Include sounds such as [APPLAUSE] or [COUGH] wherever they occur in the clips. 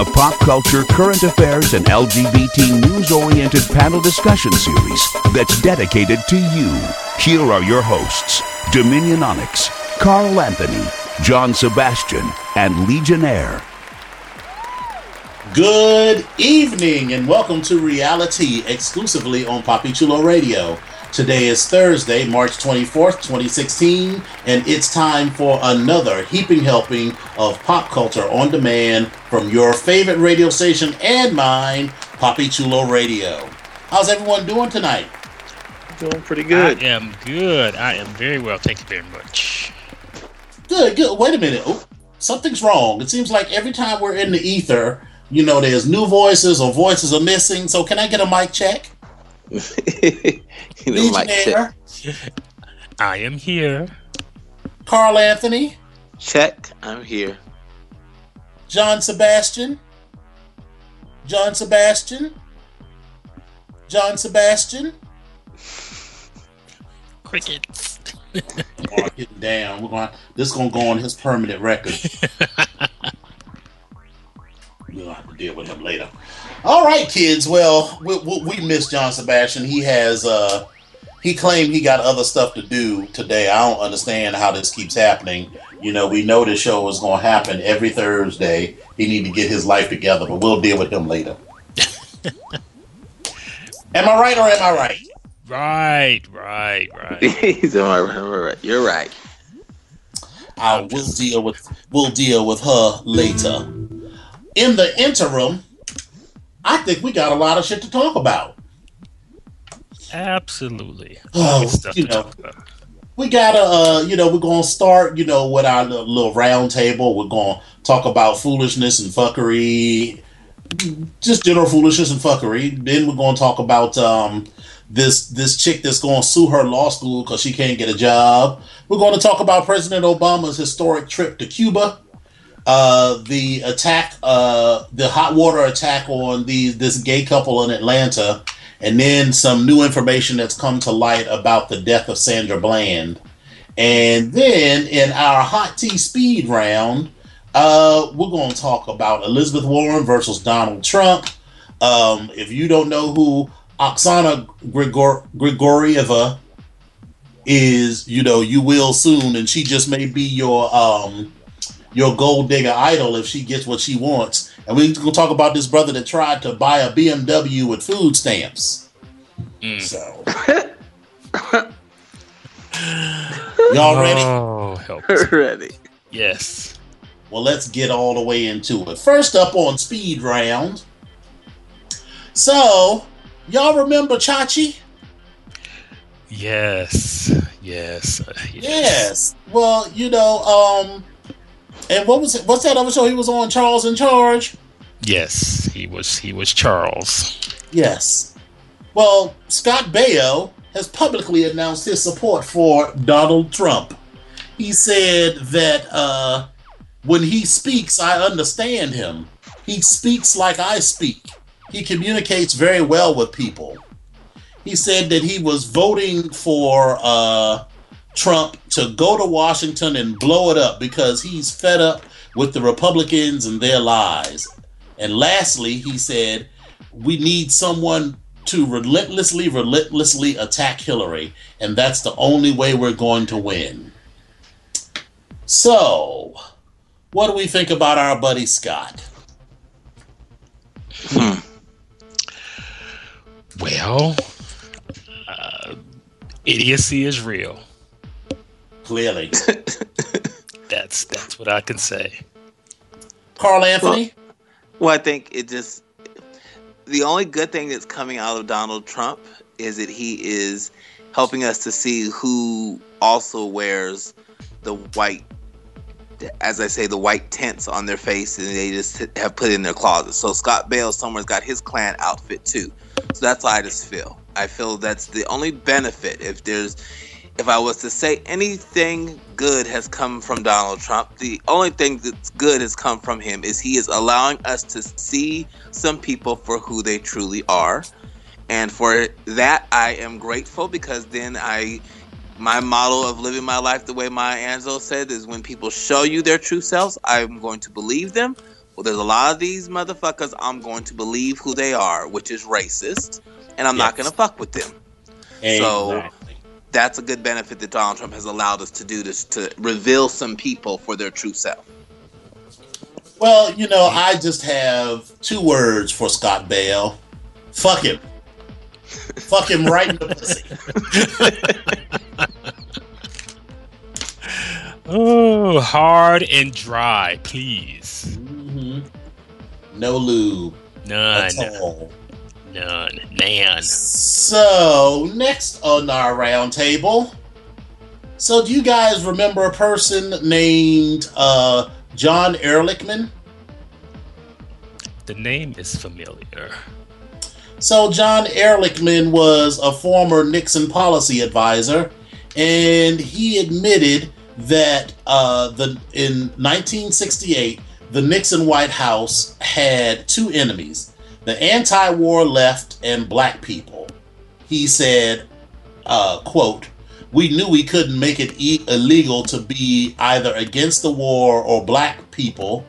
A pop culture, current affairs, and LGBT news oriented panel discussion series that's dedicated to you. Here are your hosts Dominion Onyx, Carl Anthony, John Sebastian, and Legionnaire. Good evening and welcome to Reality exclusively on Papi Chulo Radio. Today is Thursday, March 24th, 2016, and it's time for another heaping helping of pop culture on demand from your favorite radio station and mine, Papi Chulo Radio. How's everyone doing tonight? Doing pretty good. I am good. I am very well. Thank you very much. Good, good. Wait a minute. Oh, something's wrong. It seems like every time we're in the ether, you know, there's new voices or voices are missing. So, can I get a mic check? [LAUGHS] you know, like check, [LAUGHS] I am here. Carl Anthony, check. I'm here. John Sebastian, John Sebastian, John Sebastian. Crickets. Mark it down. We're going. This is gonna go on his permanent record. [LAUGHS] We'll have to deal with him later. All right, kids. Well, we, we, we miss John Sebastian. He has. uh He claimed he got other stuff to do today. I don't understand how this keeps happening. You know, we know this show is going to happen every Thursday. He need to get his life together, but we'll deal with him later. [LAUGHS] am I right or am I right? Right, right, right. [LAUGHS] He's all right, all right. You're right. I will deal with we'll deal with her later. In the interim, I think we got a lot of shit to talk about. Absolutely. Oh, you know. We gotta, uh, you know, we're gonna start, you know, with our little, little round table. We're gonna talk about foolishness and fuckery, just general foolishness and fuckery. Then we're gonna talk about um, this this chick that's gonna sue her law school because she can't get a job. We're gonna talk about President Obama's historic trip to Cuba. Uh, the attack, uh, the hot water attack on the this gay couple in Atlanta, and then some new information that's come to light about the death of Sandra Bland. And then in our hot tea speed round, uh, we're going to talk about Elizabeth Warren versus Donald Trump. Um, if you don't know who Oksana Grigor- Grigorieva is, you know, you will soon, and she just may be your um, your gold digger idol if she gets what she wants. And we're gonna talk about this brother that tried to buy a BMW with food stamps. Mm. So, [LAUGHS] y'all ready? Oh, help. Ready. Yes. Well, let's get all the way into it. First up on speed round. So, y'all remember Chachi? Yes. Yes. uh, yes. Yes. Well, you know, um, and what was it? What's that other show he was on? Charles in Charge. Yes. He was. He was Charles. Yes. Well, Scott Baio has publicly announced his support for Donald Trump. He said that uh, when he speaks, I understand him. He speaks like I speak. He communicates very well with people. He said that he was voting for uh, Trump to go to Washington and blow it up because he's fed up with the Republicans and their lies. And lastly, he said, we need someone to relentlessly, relentlessly attack Hillary, and that's the only way we're going to win. So, what do we think about our buddy Scott? Hmm. Well, uh, idiocy is real. Clearly, [LAUGHS] That's that's what I can say. Carl Anthony. Well, I think it just the only good thing that's coming out of Donald Trump is that he is helping us to see who also wears the white, as I say, the white tents on their face, and they just have put in their closet. So Scott Baio somewhere's got his Klan outfit too. So that's how I just feel. I feel that's the only benefit. If there's, if I was to say anything good has come from Donald Trump, the only thing that's good has come from him is he is allowing us to see some people for who they truly are. And for that, I am grateful because then I, my model of living my life the way Maya Angelou said is when people show you their true selves, I'm going to believe them. Well, there's a lot of these motherfuckers I'm going to believe who they are, which is racist and I'm yes. not going to fuck with them. Exactly. So that's a good benefit that Donald Trump has allowed us to do this to reveal some people for their true self. Well, you know, I just have two words for Scott Baio. Fuck him. Fuck him right in the pussy. [LAUGHS] oh, hard and dry, please. Mm-hmm. No lube. None. None. Nan. So, next on our roundtable. So, do you guys remember a person named uh, John Ehrlichman? The name is familiar. So, John Ehrlichman was a former Nixon policy advisor, and he admitted that uh, the in 1968 the Nixon White House had two enemies the anti war left and black people. He said, uh, quote, we knew we couldn't make it e- illegal to be either against the war or black people,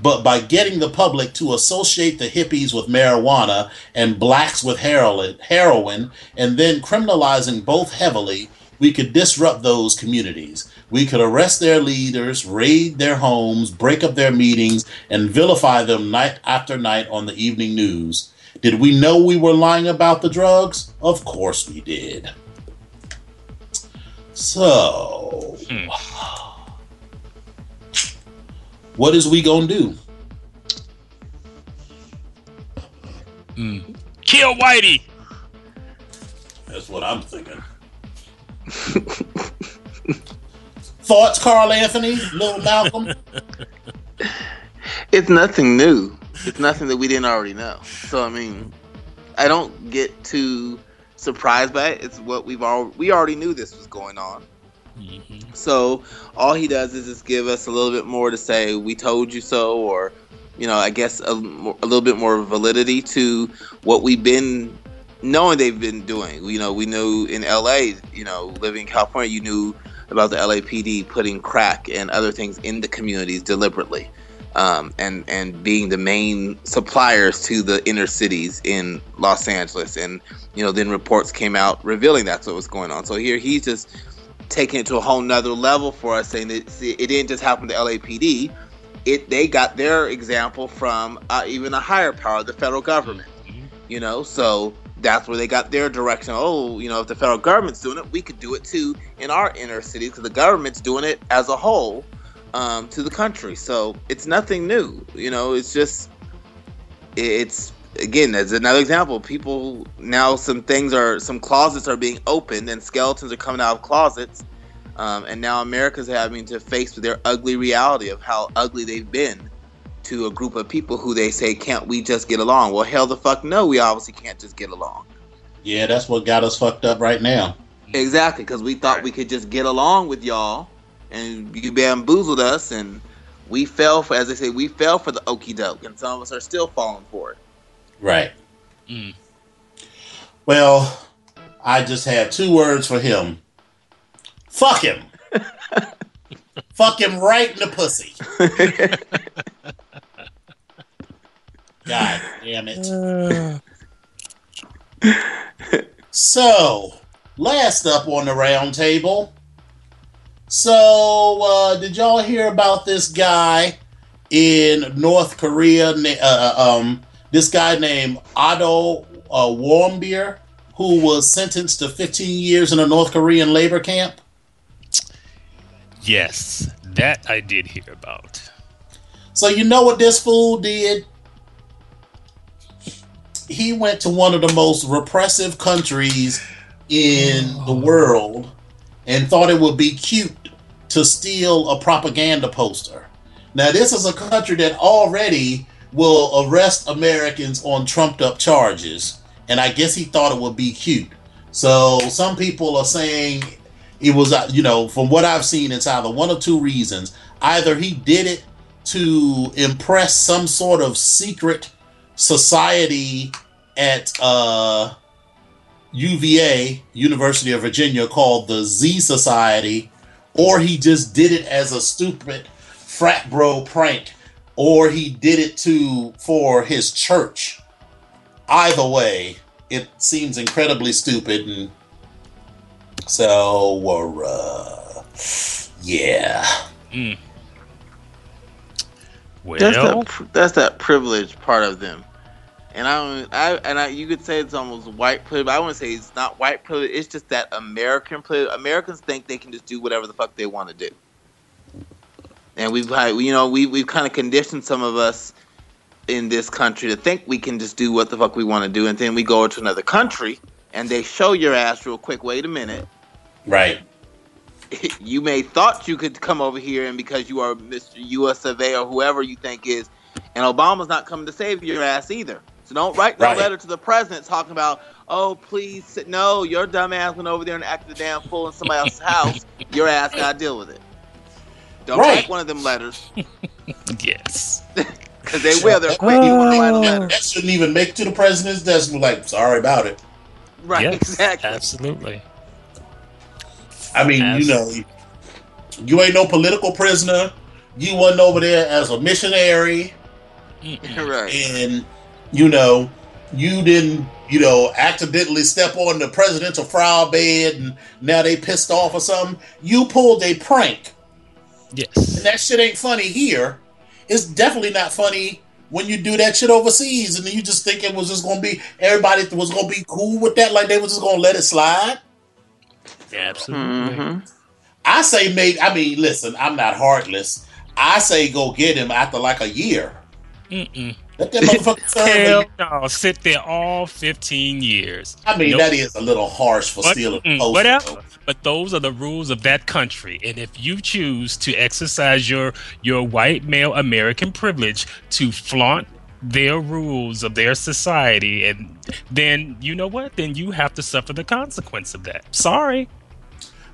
but by getting the public to associate the hippies with marijuana and blacks with heroin, heroin and then criminalizing both heavily, we could disrupt those communities. We could arrest their leaders, raid their homes, break up their meetings, and vilify them night after night on the evening news. Did we know we were lying about the drugs? Of course we did. So, hmm. what is we gonna do? Mm. Kill Whitey. That's what I'm thinking. [LAUGHS] Thoughts, Carl Anthony, Little Malcolm? it's nothing new. It's nothing that we didn't already know. So I mean, I don't get too surprised by it. It's what we've all we already knew this was going on. Mm-hmm. So all he does is just give us a little bit more to say we told you so, or you know, I guess a, a little bit more validity to what we've been knowing they've been doing. You know, we knew in L.A. You know, living in California, you knew about the LAPD putting crack and other things in the communities deliberately, um, and and being the main suppliers to the inner cities in Los Angeles. And you know, then reports came out revealing that's what was going on. So here he's just taking it to a whole nother level for us, saying that see, it didn't just happen to LAPD. It they got their example from uh, even a higher power, the federal government. Mm-hmm. You know, so that's where they got their direction. Oh, you know, if the federal government's doing it, we could do it too in our inner cities because the government's doing it as a whole um, to the country. So it's nothing new. You know, it's just it's again as another example. People now some things are some closets are being opened and skeletons are coming out of closets, um, and now America's having to face their ugly reality of how ugly they've been to a group of people who they say, can't we just get along? Well, hell the fuck no, we obviously can't just get along. Yeah, that's what got us fucked up right now. Exactly, because we thought right. we could just get along with y'all, and you bamboozled us, and we fell for, as they say, we fell for the okey doke, and some of us are still falling for it. Right. Mm. Well, I just have two words for him. Fuck him. [LAUGHS] Fuck him right in the pussy. [LAUGHS] God damn it. [SIGHS] so, last up on the round table. So, uh, did y'all hear about this guy in North Korea? Uh, uh, um, this guy named Otto uh, Warmbier, who was sentenced to 15 years in a North Korean labor camp? Yes, that I did hear about. So, you know what this fool did? He went to one of the most repressive countries in the world and thought it would be cute to steal a propaganda poster. Now, this is a country that already will arrest Americans on trumped up charges, and I guess he thought it would be cute. So, some people are saying it was, uh, you know, from what I've seen, it's either one of two reasons. Either he did it to impress some sort of secret society at uh, UVA, University of Virginia, called the Z Society, or he just did it as a stupid frat bro prank, or he did it to for his church. Either way, it seems incredibly stupid, and so uh, yeah. Mm. Well, That's that, that's that privileged part of them. And I don't, I and I, you could say it's almost white privilege. But I wouldn't say it's not white privilege. It's just that American privilege. Americans think they can just do whatever the fuck they want to do. And we've had, you know, we we've kind of conditioned some of us in this country to think we can just do what the fuck we want to do, and then we go to another country and they show your ass real quick. Wait a minute, Right. [LAUGHS] you may thought you could come over here and because you are Mr. U.S. of A. or whoever you think is, and Obama's not coming to save your ass either. So don't write no Right. letter to the president talking about, oh please, sit- no, your dumb ass went over there and acted a damn fool in somebody else's house. [LAUGHS] Your ass gotta deal with it. Don't Right. write one of them letters [LAUGHS] yes. [LAUGHS] because they will. They're quick. You want to write a letter, That shouldn't even make it to the president's desk. We're like, sorry about it. right? yes, Exactly. Absolutely. I mean, you know, you ain't no political prisoner. You wasn't over there as a missionary, Mm-mm. right. and you know, you didn't, you know, accidentally step on the presidential flower bed, and now they pissed off or something. You pulled a prank, Yes. and that shit ain't funny here. It's definitely not funny when you do that shit overseas, and then you just think it was just gonna be everybody was gonna be cool with that, like they was just gonna let it slide. Absolutely. Mhm. I say maybe. I mean, listen, I'm not heartless. I say go get him after like a year. Mm-mm. Let that motherfucker [LAUGHS] serve. Hell no. Sit there all 15 years. I mean, Nope. that is a little harsh for But- stealing mm, whatever. though. But those are the rules of that country, and if you choose to exercise your your white male American privilege to flaunt their rules of their society, and then you know what? Then you have to suffer the consequence of that. Sorry.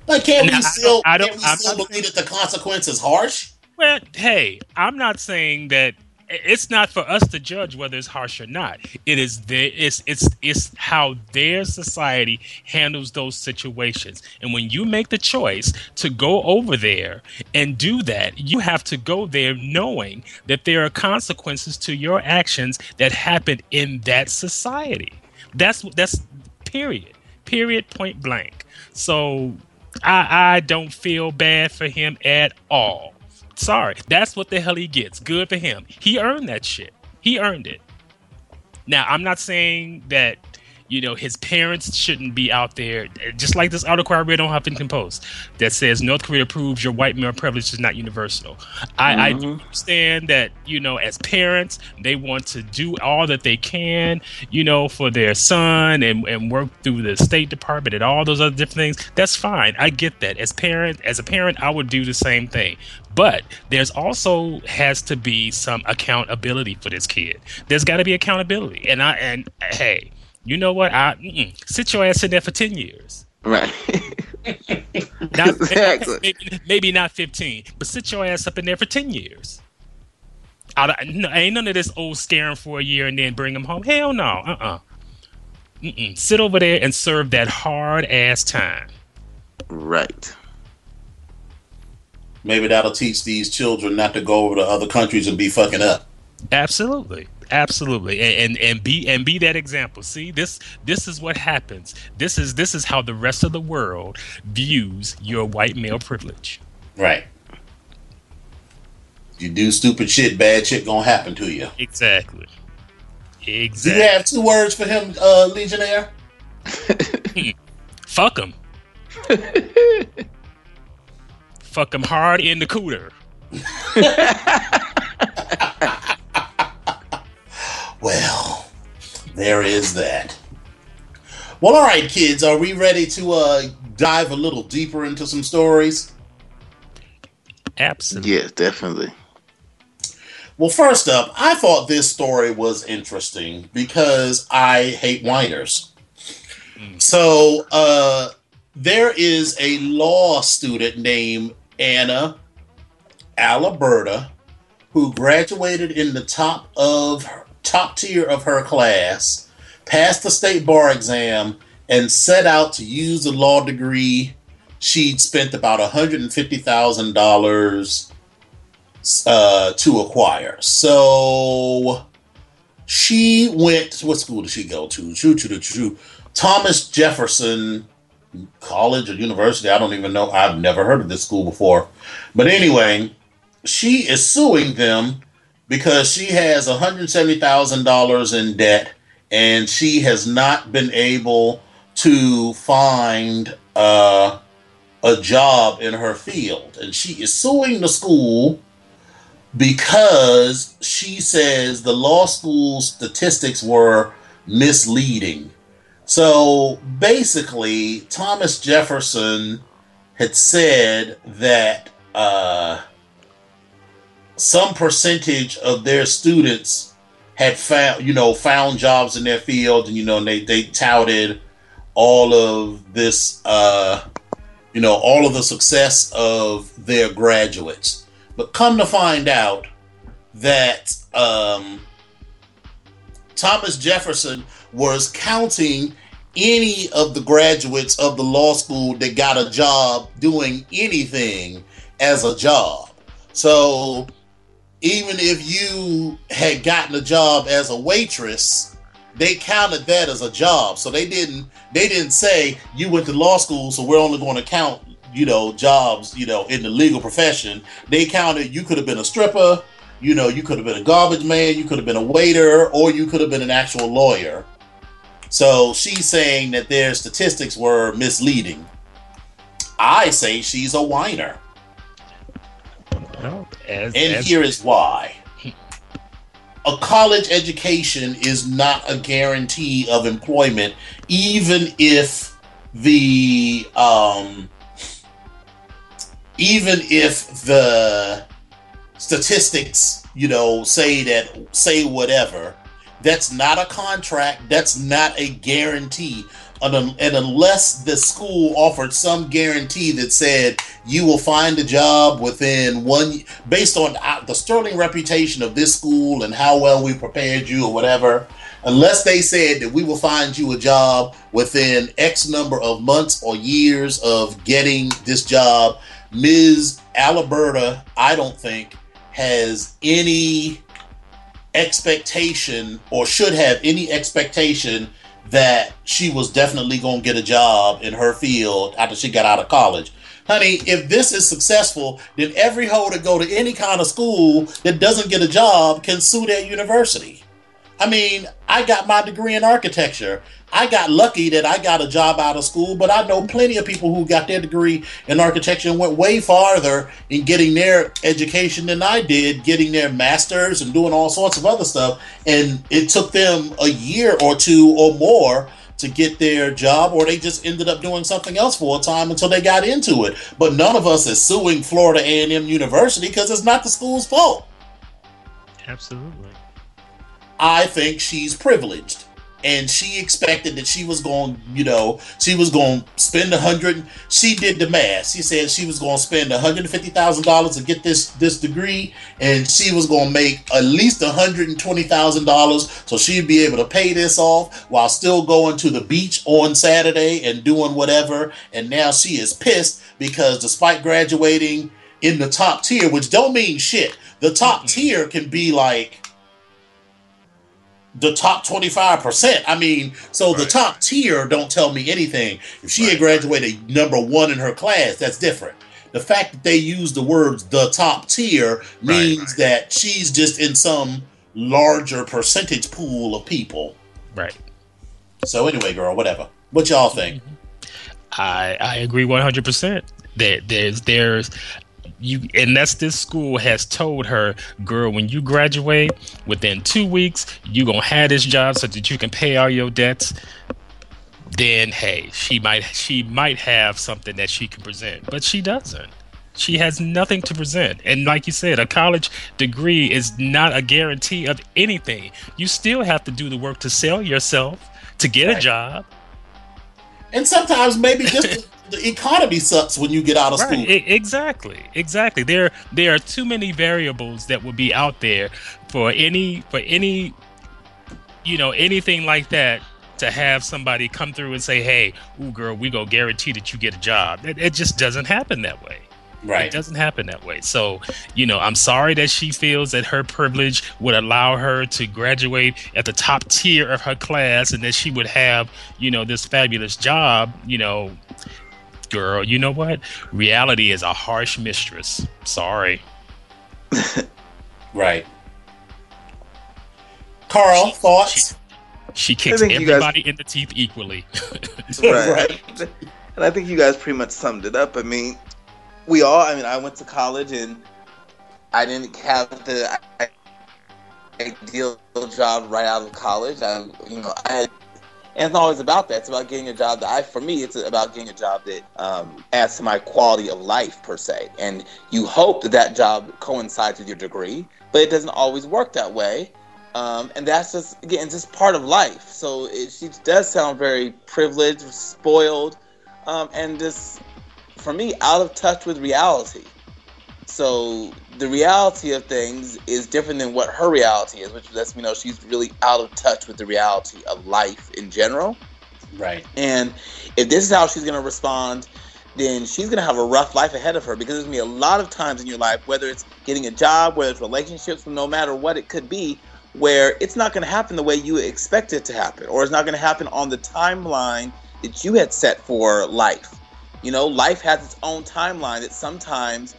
Like, can't Now, I don't- I don't- can't we still believe that the consequence is harsh? Well, hey, I'm not saying that it's not for us to judge whether it's harsh or not. It is their it's it's it's how their society handles those situations. And when you make the choice to go over there and do that, you have to go there knowing that there are consequences to your actions that happen in that society. That's that's period. Period point blank. So I I don't feel bad for him at all. Sorry, that's what the hell he gets. Good for him. He earned that shit. He earned it. Now, I'm not saying that you know his parents shouldn't be out there. Just like this article I read on Huffington Post that says North Korea proves your white male privilege is not universal. I, I do understand that you know as parents they want to do all that they can, you know, for their son and and work through the State Department and all those other different things. That's fine. I get that. As parent, as a parent, I would do the same thing. But there's also has to be some accountability for this kid. There's got to be accountability. And I and hey, you know what? I mm-mm. sit your ass in there for ten years. Right. [LAUGHS] Not, Exactly. maybe, maybe not fifteen, but sit your ass up in there for ten years. I, don't- no, ain't none of this old scare him for a year and then bring him home. Hell no. Uh uh Mm-mm. Sit over there and serve that hard ass time. right. Maybe that'll teach these children not to go over to other countries and be fucking up. Absolutely. Absolutely. And, and and be and be that example. See, this this is what happens. This is this is how the rest of the world views your white male privilege. Right. You do stupid shit, bad shit gonna happen to you. Exactly. Exactly. Do you have two words for him, uh, Legionnaire? [LAUGHS] Fuck him. [LAUGHS] Fuck him hard in the cooter. [LAUGHS] Well, there is that. Well, all right, kids, are we ready to uh, dive a little deeper into some stories? Absolutely. Yes, definitely. Well, first up, I thought this story was interesting because I hate whiners. So, uh, there is a law student named Anna Alaburda who graduated in the top of top tier of her class, passed the state bar exam, and set out to use the law degree she'd spent about $150,000 uh, to acquire. So she went. To what school did she go to? Choo, choo, choo. Thomas Jefferson College or University. I don't even know. I've never heard of this school before. But anyway, she is suing them because she has $170,000 in debt and she has not been able to find uh, a job in her field. And she is suing the school because she says the law school statistics were misleading. So basically, Thomas Jefferson had said that uh, some percentage of their students had found, you know, found jobs in their field, and you know, they they touted all of this, uh, you know, all of the success of their graduates. But come to find out that um, Thomas Jefferson was counting any of the graduates of the law school that got a job doing anything as a job. So even if you had gotten a job as a waitress, they counted that as a job. So they didn't they didn't say you went to law school, so we're only going to count you know jobs you know in the legal profession. They counted you could have been a stripper, you know you could have been a garbage man, you could have been a waiter, or you could have been an actual lawyer. So she's saying that their statistics were misleading. I say she's a whiner. Well, as, And as- here is why. A college education is not a guarantee of employment, even if the um, even if the statistics, you know, say that say whatever. That's not a contract. That's not a guarantee. And, unless the school offered some guarantee that said you will find a job within one, based on uh, the sterling reputation of this school and how well we prepared you or whatever, unless they said that we will find you a job within X number of months or years of getting this job, Ms. Alaburda, I don't think, has any expectation or should have any expectation that she was definitely going to get a job in her field after she got out of college. Honey, if this is successful, then every hoe that go to any kind of school that doesn't get a job can sue that university. I mean, I got my degree in architecture. I got lucky that I got a job out of school, but I know plenty of people who got their degree in architecture and went way farther in getting their education than I did, getting their masters and doing all sorts of other stuff. And it took them a year or two or more to get their job, or they just ended up doing something else for a time until they got into it. But none of us is suing Florida A&M University because it's not the school's fault. absolutely. I think she's privileged. And she expected that she was going, you know, she was going to spend a hundred. She did the math. She said she was going to spend one hundred fifty thousand dollars to get this this degree, and she was going to make at least one hundred and twenty thousand dollars, so she'd be able to pay this off while still going to the beach on Saturday and doing whatever. And now she is pissed because despite graduating in the top tier, which don't mean shit, the top tier can be like the top 25%. I mean, so the top tier don't tell me anything. If she had graduated number one in her class, that's different. The fact that they use the words the top tier means right. that she's just in some larger percentage pool of people. Right. So anyway, girl, whatever. What y'all think? I I agree one hundred percent. There there's there's you and that's this school has told her, girl, when you graduate within two weeks, you gonna have this job so that you can pay all your debts. then hey, she might she might have something that she can present, but she doesn't. She has nothing to present. And like you said, a college degree is not a guarantee of anything. You still have to do the work to sell yourself, to get right. a job. And sometimes maybe just [LAUGHS] the economy sucks when you get out of right. school. exactly, exactly. There, there are too many variables that would be out there for any, for any, you know, anything like that to have somebody come through and say, "Hey, ooh, girl, we go guarantee that you get a job." It, it just doesn't happen that way. Right. It doesn't happen that way. So, you know, I'm sorry that she feels that her privilege would allow her to graduate at the top tier of her class and that she would have, you know, this fabulous job, you know, girl, you know what? Reality is a harsh mistress. Sorry. [LAUGHS] right. Carl, thoughts? She, she kicks everybody guys... in the teeth equally. [LAUGHS] right. right. And I think you guys pretty much summed it up. I mean, we all. I mean, I went to college and I didn't have the ideal job right out of college. I, you know, I had, and it's not always about that. It's about getting a job that I, for me, it's about getting a job that um, adds to my quality of life per se. And you hope that that job coincides with your degree, but it doesn't always work that way. Um, and that's just again just part of life. So it, she does sound very privileged, spoiled, um, and just for me, out of touch with reality. So the reality of things is different than what her reality is, which lets me know she's really out of touch with the reality of life in general. Right. And if this is how she's going to respond, then she's going to have a rough life ahead of her because there's going to be a lot of times in your life, whether it's getting a job, whether it's relationships, no matter what it could be, where it's not going to happen the way you expect it to happen, or it's not going to happen on the timeline that you had set for life. You know, life has its own timeline that sometimes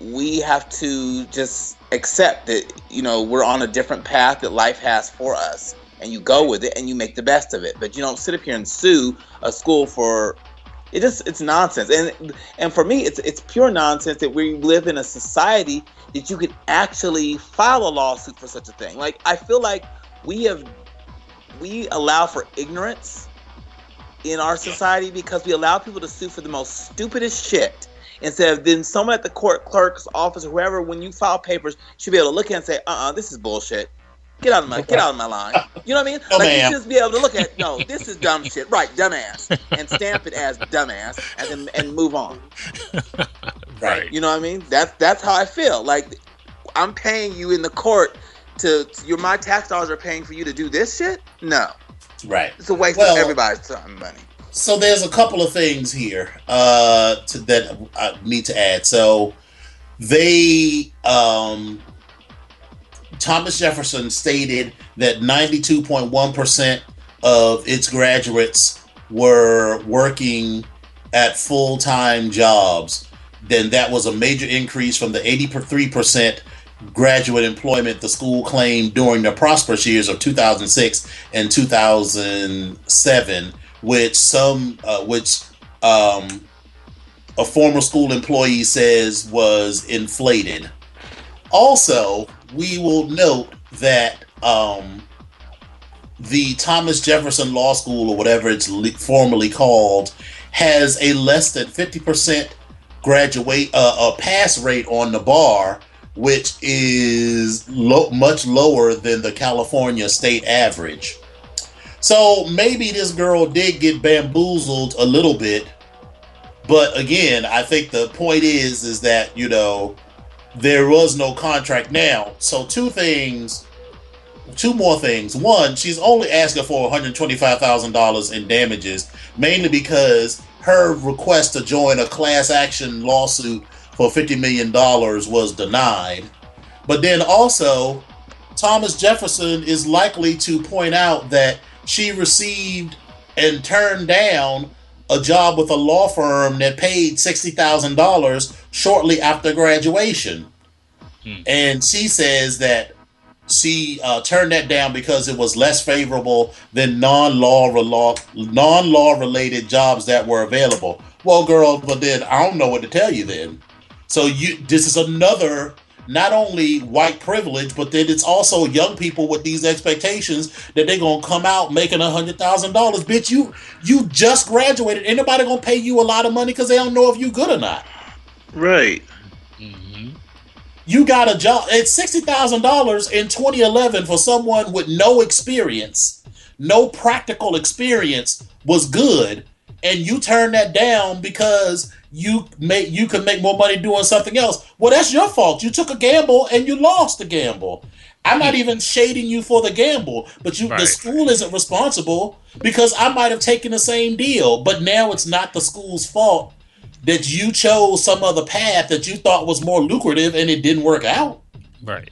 we have to just accept that, you know, we're on a different path that life has for us. And you go with it and you make the best of it. But you don't sit up here and sue a school for it just it's nonsense. And and for me it's it's pure nonsense that we live in a society that you could actually file a lawsuit for such a thing. Like I feel like we have we allow for ignorance in our society because we allow people to sue for the most stupidest shit. Instead of then someone at the court clerk's office or whoever when you file papers should be able to look at and say uh-uh this is bullshit. Get out of my get out of my line. You know what i mean? No, [LAUGHS] oh, like you just be able to look at no this is dumb shit. Right dumbass. And stamp it as dumbass and then and move on. [LAUGHS] Right. You know what i mean? That's that's how i feel. Like i'm paying you in the court to your my tax dollars are paying for you to do this shit? No Right. It's a waste well, of everybody's time and money. So there's a couple of things here uh, to, that I need to add. So they, um, Thomas Jefferson stated that 92.1% of its graduates were working at full time jobs. Then that was a major increase from the 83% graduate employment the school claimed during the prosperous years of 2006 and 2007, which some, uh, which um, a former school employee says was inflated. Also, we will note that um, the Thomas Jefferson Law School, or whatever it's formally called, has a less than 50% graduate uh, a pass rate on the bar which is lo- much lower than the California state average. So maybe this girl did get bamboozled a little bit, but again, I think the point is is that you know there was no contract now. So two things, two more things. One, she's only asking for one hundred twenty-five thousand dollars in damages, mainly because her request to join a class action lawsuit for $50 million was denied. But then also, Thomas Jefferson is likely to point out that she received and turned down a job with a law firm that paid $60,000 shortly after graduation. Hmm. And she says that she uh, turned that down because it was less favorable than non-law non-law related jobs that were available. Well, girl, but then I don't know what to tell you then. So you this is another not only white privilege, but then it's also young people with these expectations that they're gonna come out making a hundred thousand dollars. Bitch, you you just graduated. Anybody gonna pay you a lot of money because they don't know if you're good or not. Right. Mm-hmm. You got a job. It's sixty thousand dollars in 2011 for someone with no experience, no practical experience was good, and you turn that down because you make you can make more money doing something else. Well, that's your fault. You took a gamble and you lost the gamble. I'm not even shading you for the gamble, but you right. the school isn't responsible because I might have taken the same deal, but now it's not the school's fault that you chose some other path that you thought was more lucrative and it didn't work out. Right.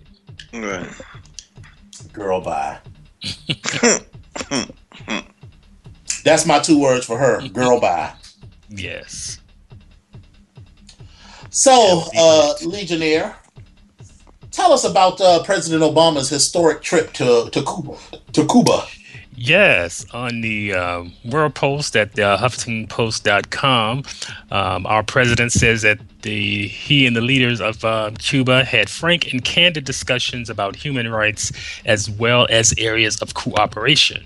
Right. Girl, bye. [LAUGHS] That's my two words for her. Girl, bye. Yes. So, uh, Legionnaire, tell us about uh, President Obama's historic trip to to Cuba. To Cuba. Yes, on the uh, World Post at uh, HuffingtonPost.com, um, our president says that the he and the leaders of uh, Cuba had frank and candid discussions about human rights as well as areas of cooperation.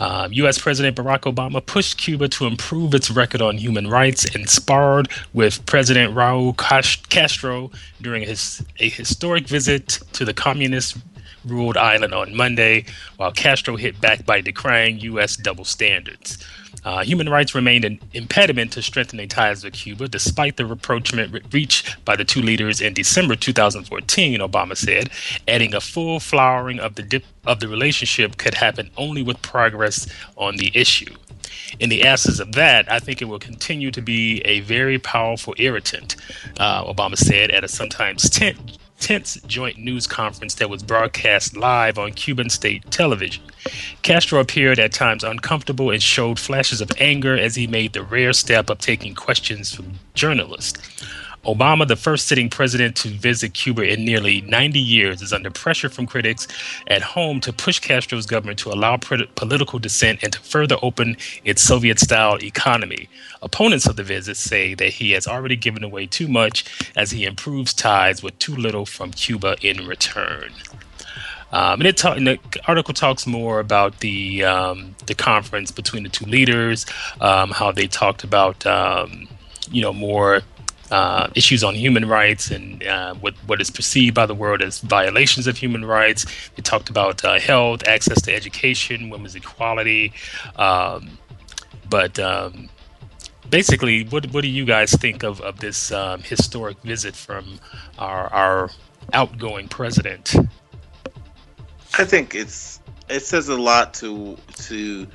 Um, U.S. President Barack Obama pushed Cuba to improve its record on human rights and sparred with President Raul Castro during his a historic visit to the communist ruled island on Monday, while Castro hit back by decrying U.S. double standards. Uh, human rights remained an impediment to strengthening ties with Cuba, despite the rapprochement re- reached by the two leaders in December 2014. Obama said, adding a full flowering of the dip- of the relationship could happen only with progress on the issue. In the absence of that, I think it will continue to be a very powerful irritant, uh, Obama said at a sometimes tense tense joint news conference that was broadcast live on Cuban state television. Castro appeared at times uncomfortable and showed flashes of anger as he made the rare step of taking questions from journalists. Obama, the first sitting president to visit Cuba in nearly 90 years, is under pressure from critics at home to push Castro's government to allow political dissent and to further open its Soviet style economy. Opponents of the visit say that he has already given away too much as he improves ties with too little from Cuba in return. Um, and, ta- and the article talks more about the um, the conference between the two leaders, um, how they talked about um, you know more uh, issues on human rights and uh, what what is perceived by the world as violations of human rights. They talked about uh, health, access to education, women's equality. Um, but um, basically, what what do you guys think of of this um, historic visit from our our outgoing president? I think it's it says a lot to to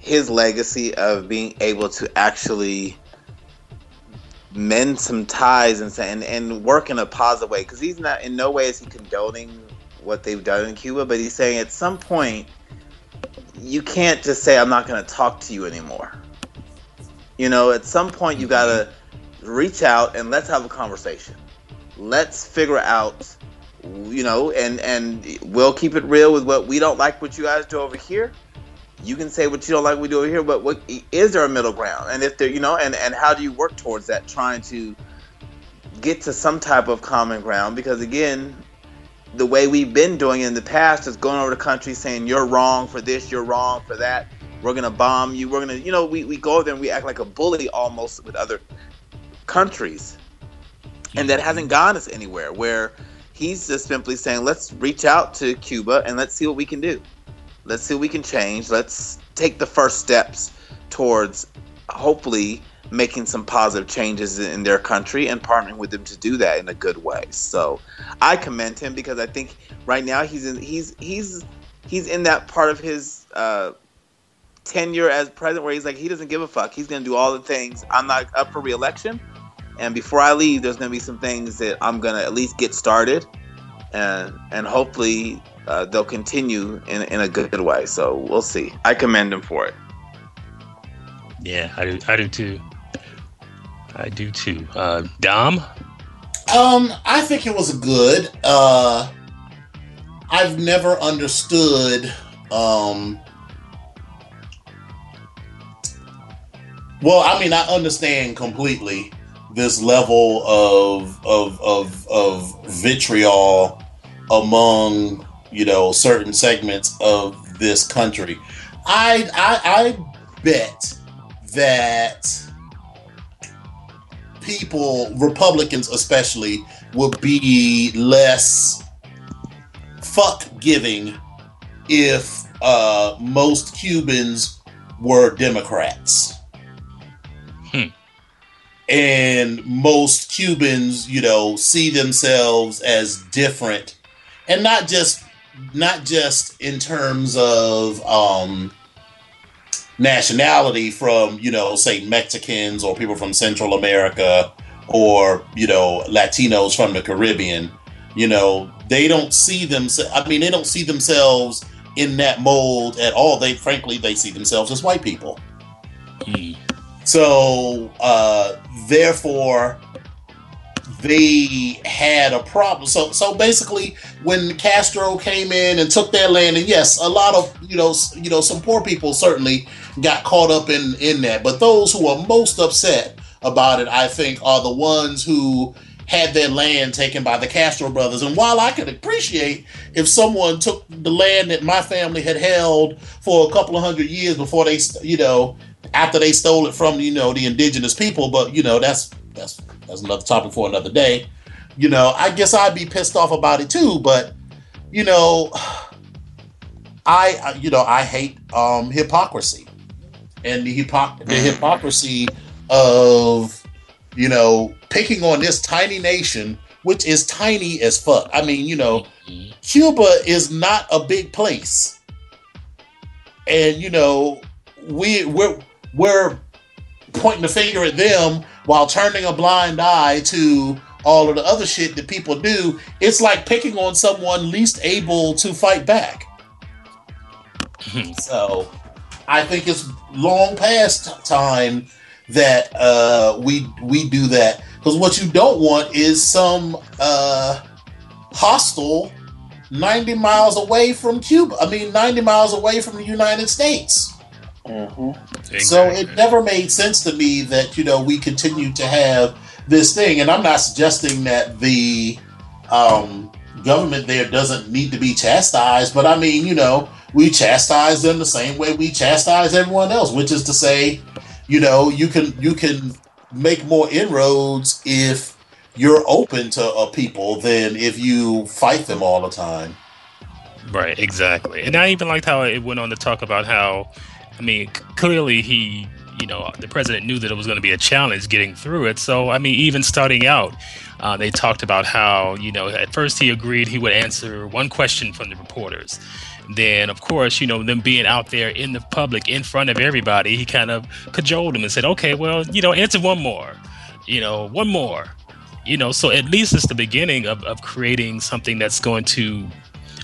his legacy of being able to actually mend some ties and and, and work in a positive way because he's not in no way is he condoning what they've done in Cuba, but he's saying at some point you can't just say I'm not going to talk to you anymore. You know, at some point you got to reach out and let's have a conversation. Let's figure out you know, and and we'll keep it real with what we don't like what you guys do over here you can say what you don't like we do over here, but what is there a middle ground? And if there, you know, and and how do you work towards that? Trying to get to some type of common ground because again, the way we've been doing in the past is going over the country saying you're wrong for this, you're wrong for that. We're gonna bomb you. We're gonna, you know, we, we go there and we act like a bully almost with other countries, and that hasn't mm-hmm. gotten us anywhere. Where he's just simply saying, let's reach out to Cuba and let's see what we can do. Let's see what we can change. Let's take the first steps towards hopefully making some positive changes in their country and partnering with them to do that in a good way. So I commend him because I think right now he's in he's he's he's in that part of his uh, tenure as president where he's like he doesn't give a fuck. He's gonna do all the things. I'm not up for reelection, and before I leave, there's gonna be some things that I'm gonna at least get started, and and hopefully uh, they'll continue in, in a good way. So we'll see. I commend them for it. Yeah, I do. I do too. I do too. Uh, Dom. Um, I think it was good. Uh, I've never understood. Um, well, I mean, I understand completely this level of of of, of vitriol among you know certain segments of this country. I I, I bet that people, Republicans especially, would be less fuck giving if uh, most Cubans were Democrats. Hmm. And most Cubans, you know, see themselves as different and not just not just in terms of um nationality from, you know, say Mexicans or people from Central America or, you know, Latinos from the Caribbean. You know, they don't see them I mean, they don't see themselves in that mold at all. They frankly they see themselves as white people. Mm. So uh therefore they had a problem. So so basically when Castro came in and took their land and yes, a lot of you know you know some poor people certainly got caught up in in that. But those who are most upset about it, I think, are the ones who had their land taken by the Castro brothers. And while I could appreciate if someone took the land that my family had held for a couple of hundred years before they, you know, after they stole it from, you know, the indigenous people, but you know, that's that's that's another topic for another day. You know, I guess I'd be pissed off about it too, but you know, I you know, I hate um hypocrisy. And the, hypoc- the hypocrisy of you know, picking on this tiny nation, which is tiny as fuck. I mean, you know, Cuba is not a big place. And you know, we we're we're pointing the finger at them while turning a blind eye to all of the other shit that people do. It's like picking on someone least able to fight back. [LAUGHS] so I think it's long past time that uh, we we do that because what you don't want is some uh, hostile 90 miles away from Cuba. I mean, 90 miles away from the United States. Mm-hmm. So it never made sense to me that you know we continue to have this thing, and I'm not suggesting that the um, government there doesn't need to be chastised, but I mean, you know, we chastise them the same way we chastise everyone else, which is to say, you know, you can you can make more inroads if you're open to uh, people than if you fight them all the time. Right, exactly. And I even liked how it went on to talk about how, I mean, c- clearly he, you know, the president knew that it was going to be a challenge getting through it. So, I mean, even starting out, uh, they talked about how, you know, at first he agreed he would answer one question from the reporters. Then, of course, you know, them being out there in the public in front of everybody, he kind of cajoled him and said, okay, well, you know, answer one more, you know, one more. You know, so at least it's the beginning of, of creating something that's going to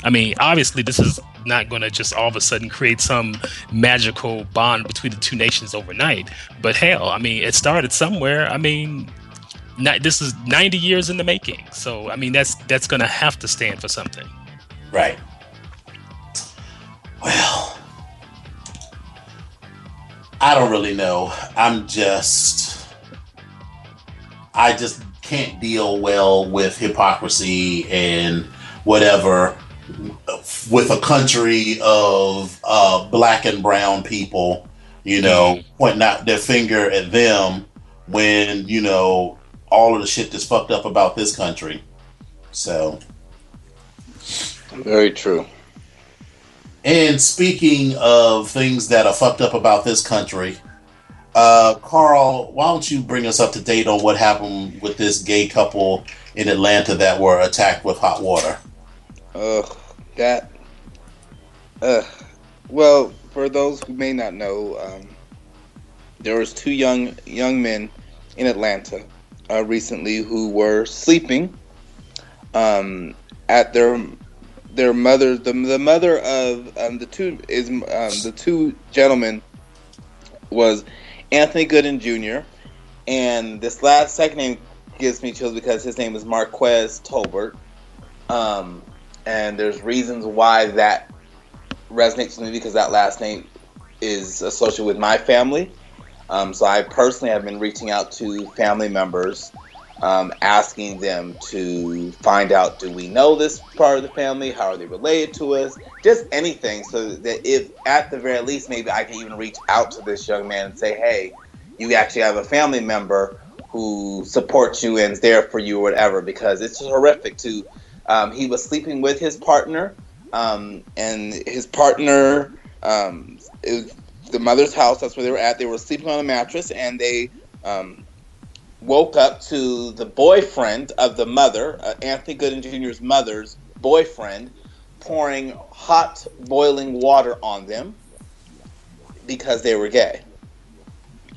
I mean, obviously, this is not going to just all of a sudden create some magical bond between the two nations overnight. But hell, I mean, it started somewhere. I mean, not, this is 90 years in the making. So, I mean, that's that's going to have to stand for something. Right. Well, I don't really know. I'm just, I just can't deal well with hypocrisy and whatever with a country of uh, black and brown people, you know, pointing out their finger at them when, you know, all of the shit that's fucked up about this country. So, Very true. and speaking of things that are fucked up about this country, uh, Carl, why don't you bring us up to date on what happened with this gay couple in Atlanta that were attacked with hot water? Ugh, that. Ugh. Well, for those who may not know, um, there was two young young men in Atlanta uh, recently who were sleeping um, at their their mother. The, the mother of um, the two is um, the two gentlemen was Anthony Gooden Jr. and this last second name gives me chills because his name is Marquez Tolbert. Um, and there's reasons why that resonates with me because that last name is associated with my family. Um, so I personally have been reaching out to family members, um, asking them to find out: Do we know this part of the family? How are they related to us? Just anything, so that if at the very least, maybe I can even reach out to this young man and say, "Hey, you actually have a family member who supports you and is there for you or whatever because it's horrific to um, he was sleeping with his partner um, and his partner um, is the mother's house. That's where they were at. They were sleeping on a mattress and they um, woke up to the boyfriend of the mother uh, anthony gooden jr's mother's boyfriend pouring hot boiling water on them because they were gay.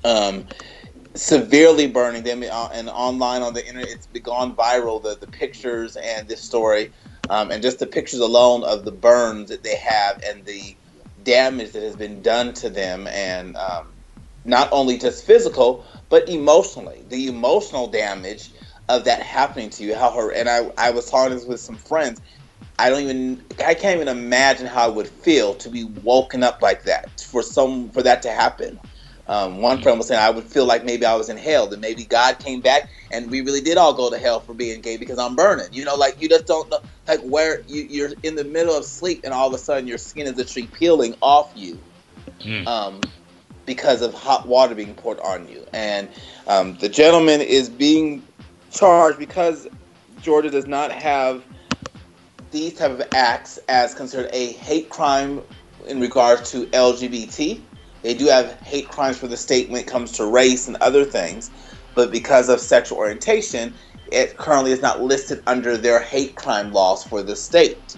Um, severely burning them uh, and online on the internet. It's gone viral. The the pictures and this story, um, and just the pictures alone of the burns that they have and the damage that has been done to them, and um, not only just physical but emotionally, the emotional damage of that happening to you. How her and I I was talking this with some friends. I don't even I can't even imagine how it would feel to be woken up like that for some for that to happen. Um, one friend was saying I would feel like maybe I was in hell, that maybe God came back and we really did all go to hell for being gay because I'm burning. You know, like you just don't know, like where you, you're in the middle of sleep and all of a sudden your skin is literally peeling off you, mm. um, because of hot water being poured on you. And um, the gentleman is being charged because Georgia does not have these type of acts as considered a hate crime in regards to LGBT they do have hate crimes for the state when it comes to race and other things, but because of sexual orientation, it currently is not listed under their hate crime laws for the state.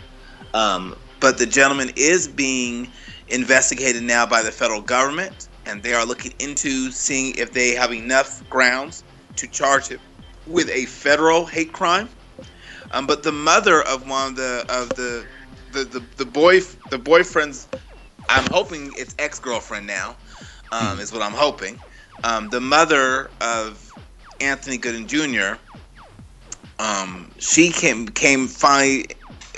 Um, but the gentleman is being investigated now by the federal government, and they are looking into seeing if they have enough grounds to charge him with a federal hate crime. Um, but the mother of one of the of the the, the, the boy the boyfriend's I'm hoping it's ex girlfriend now, um, is what I'm hoping. Um, the mother of Anthony Gooden Jr. Um, she came came finally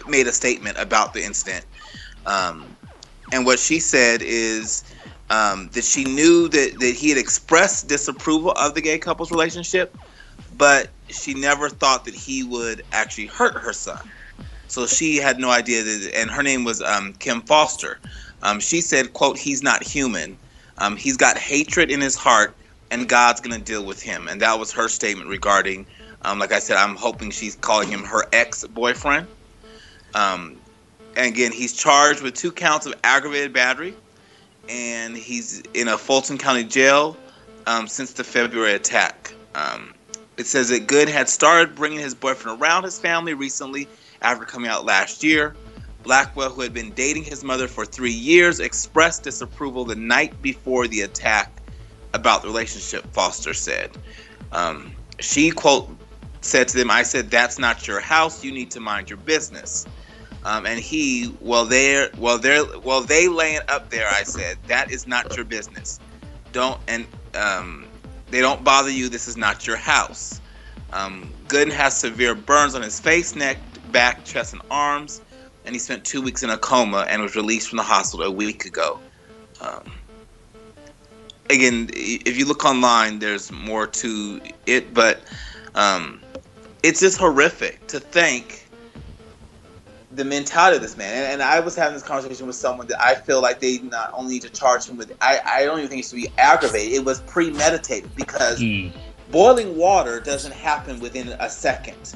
made a statement about the incident, um, and what she said is um, that she knew that that he had expressed disapproval of the gay couple's relationship, but she never thought that he would actually hurt her son. So she had no idea that, and her name was um, Kim Foster. Um, she said, "quote He's not human. Um, he's got hatred in his heart, and God's going to deal with him." And that was her statement regarding. Um, like I said, I'm hoping she's calling him her ex-boyfriend. Um, and again, he's charged with two counts of aggravated battery, and he's in a Fulton County jail um, since the February attack. Um, it says that Good had started bringing his boyfriend around his family recently after coming out last year. Blackwell, who had been dating his mother for three years, expressed disapproval the night before the attack about the relationship, Foster said. Um, she, quote, said to them, I said, that's not your house. You need to mind your business. Um, and he, well, they're, well, they're, well, they laying up there, I said, that is not your business. Don't, and um, they don't bother you. This is not your house. Um, Gooden has severe burns on his face, neck, back, chest, and arms and he spent two weeks in a coma and was released from the hospital a week ago. Um, again, if you look online, there's more to it, but um, it's just horrific to think the mentality of this man. And, and, I was having this conversation with someone that I feel like they not only need to charge him with. I, I don't even think it should be aggravated. It was premeditated because mm. boiling water doesn't happen within a second.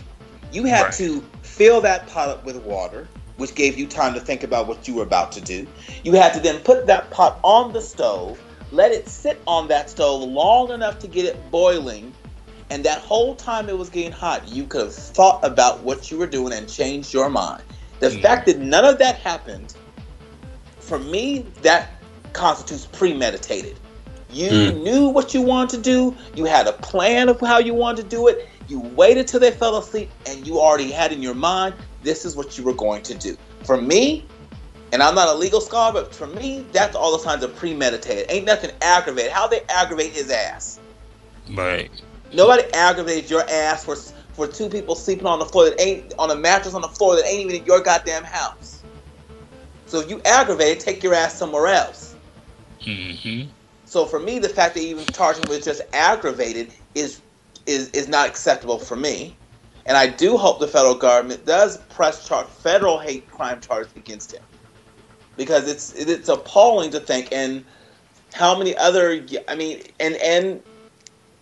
You had right. to fill that pot up with water which gave you time to think about what you were about to do. You had to then put that pot on the stove, let it sit on that stove long enough to get it boiling. And that whole time it was getting hot, you could have thought about what you were doing and changed your mind. The mm. fact that none of that happened, for me, that constitutes premeditated. You mm. knew what you wanted to do. You had a plan of how you wanted to do it. You waited till they fell asleep, and you already had in your mind this is what you were going to do. For me, and I'm not a legal scholar, but for me, that's all the signs of premeditated. Ain't nothing aggravated. How they aggravate his ass? Right. Nobody aggravates your ass for for two people sleeping on the floor that ain't on a mattress on the floor that ain't even in your goddamn house. So if you aggravate, take your ass somewhere else. Mm-hmm. So for me, the fact that even charging with just aggravated is is is not acceptable for me. And I do hope the federal government does press charge federal hate crime charges against him because it's it's appalling to think and how many other I mean and and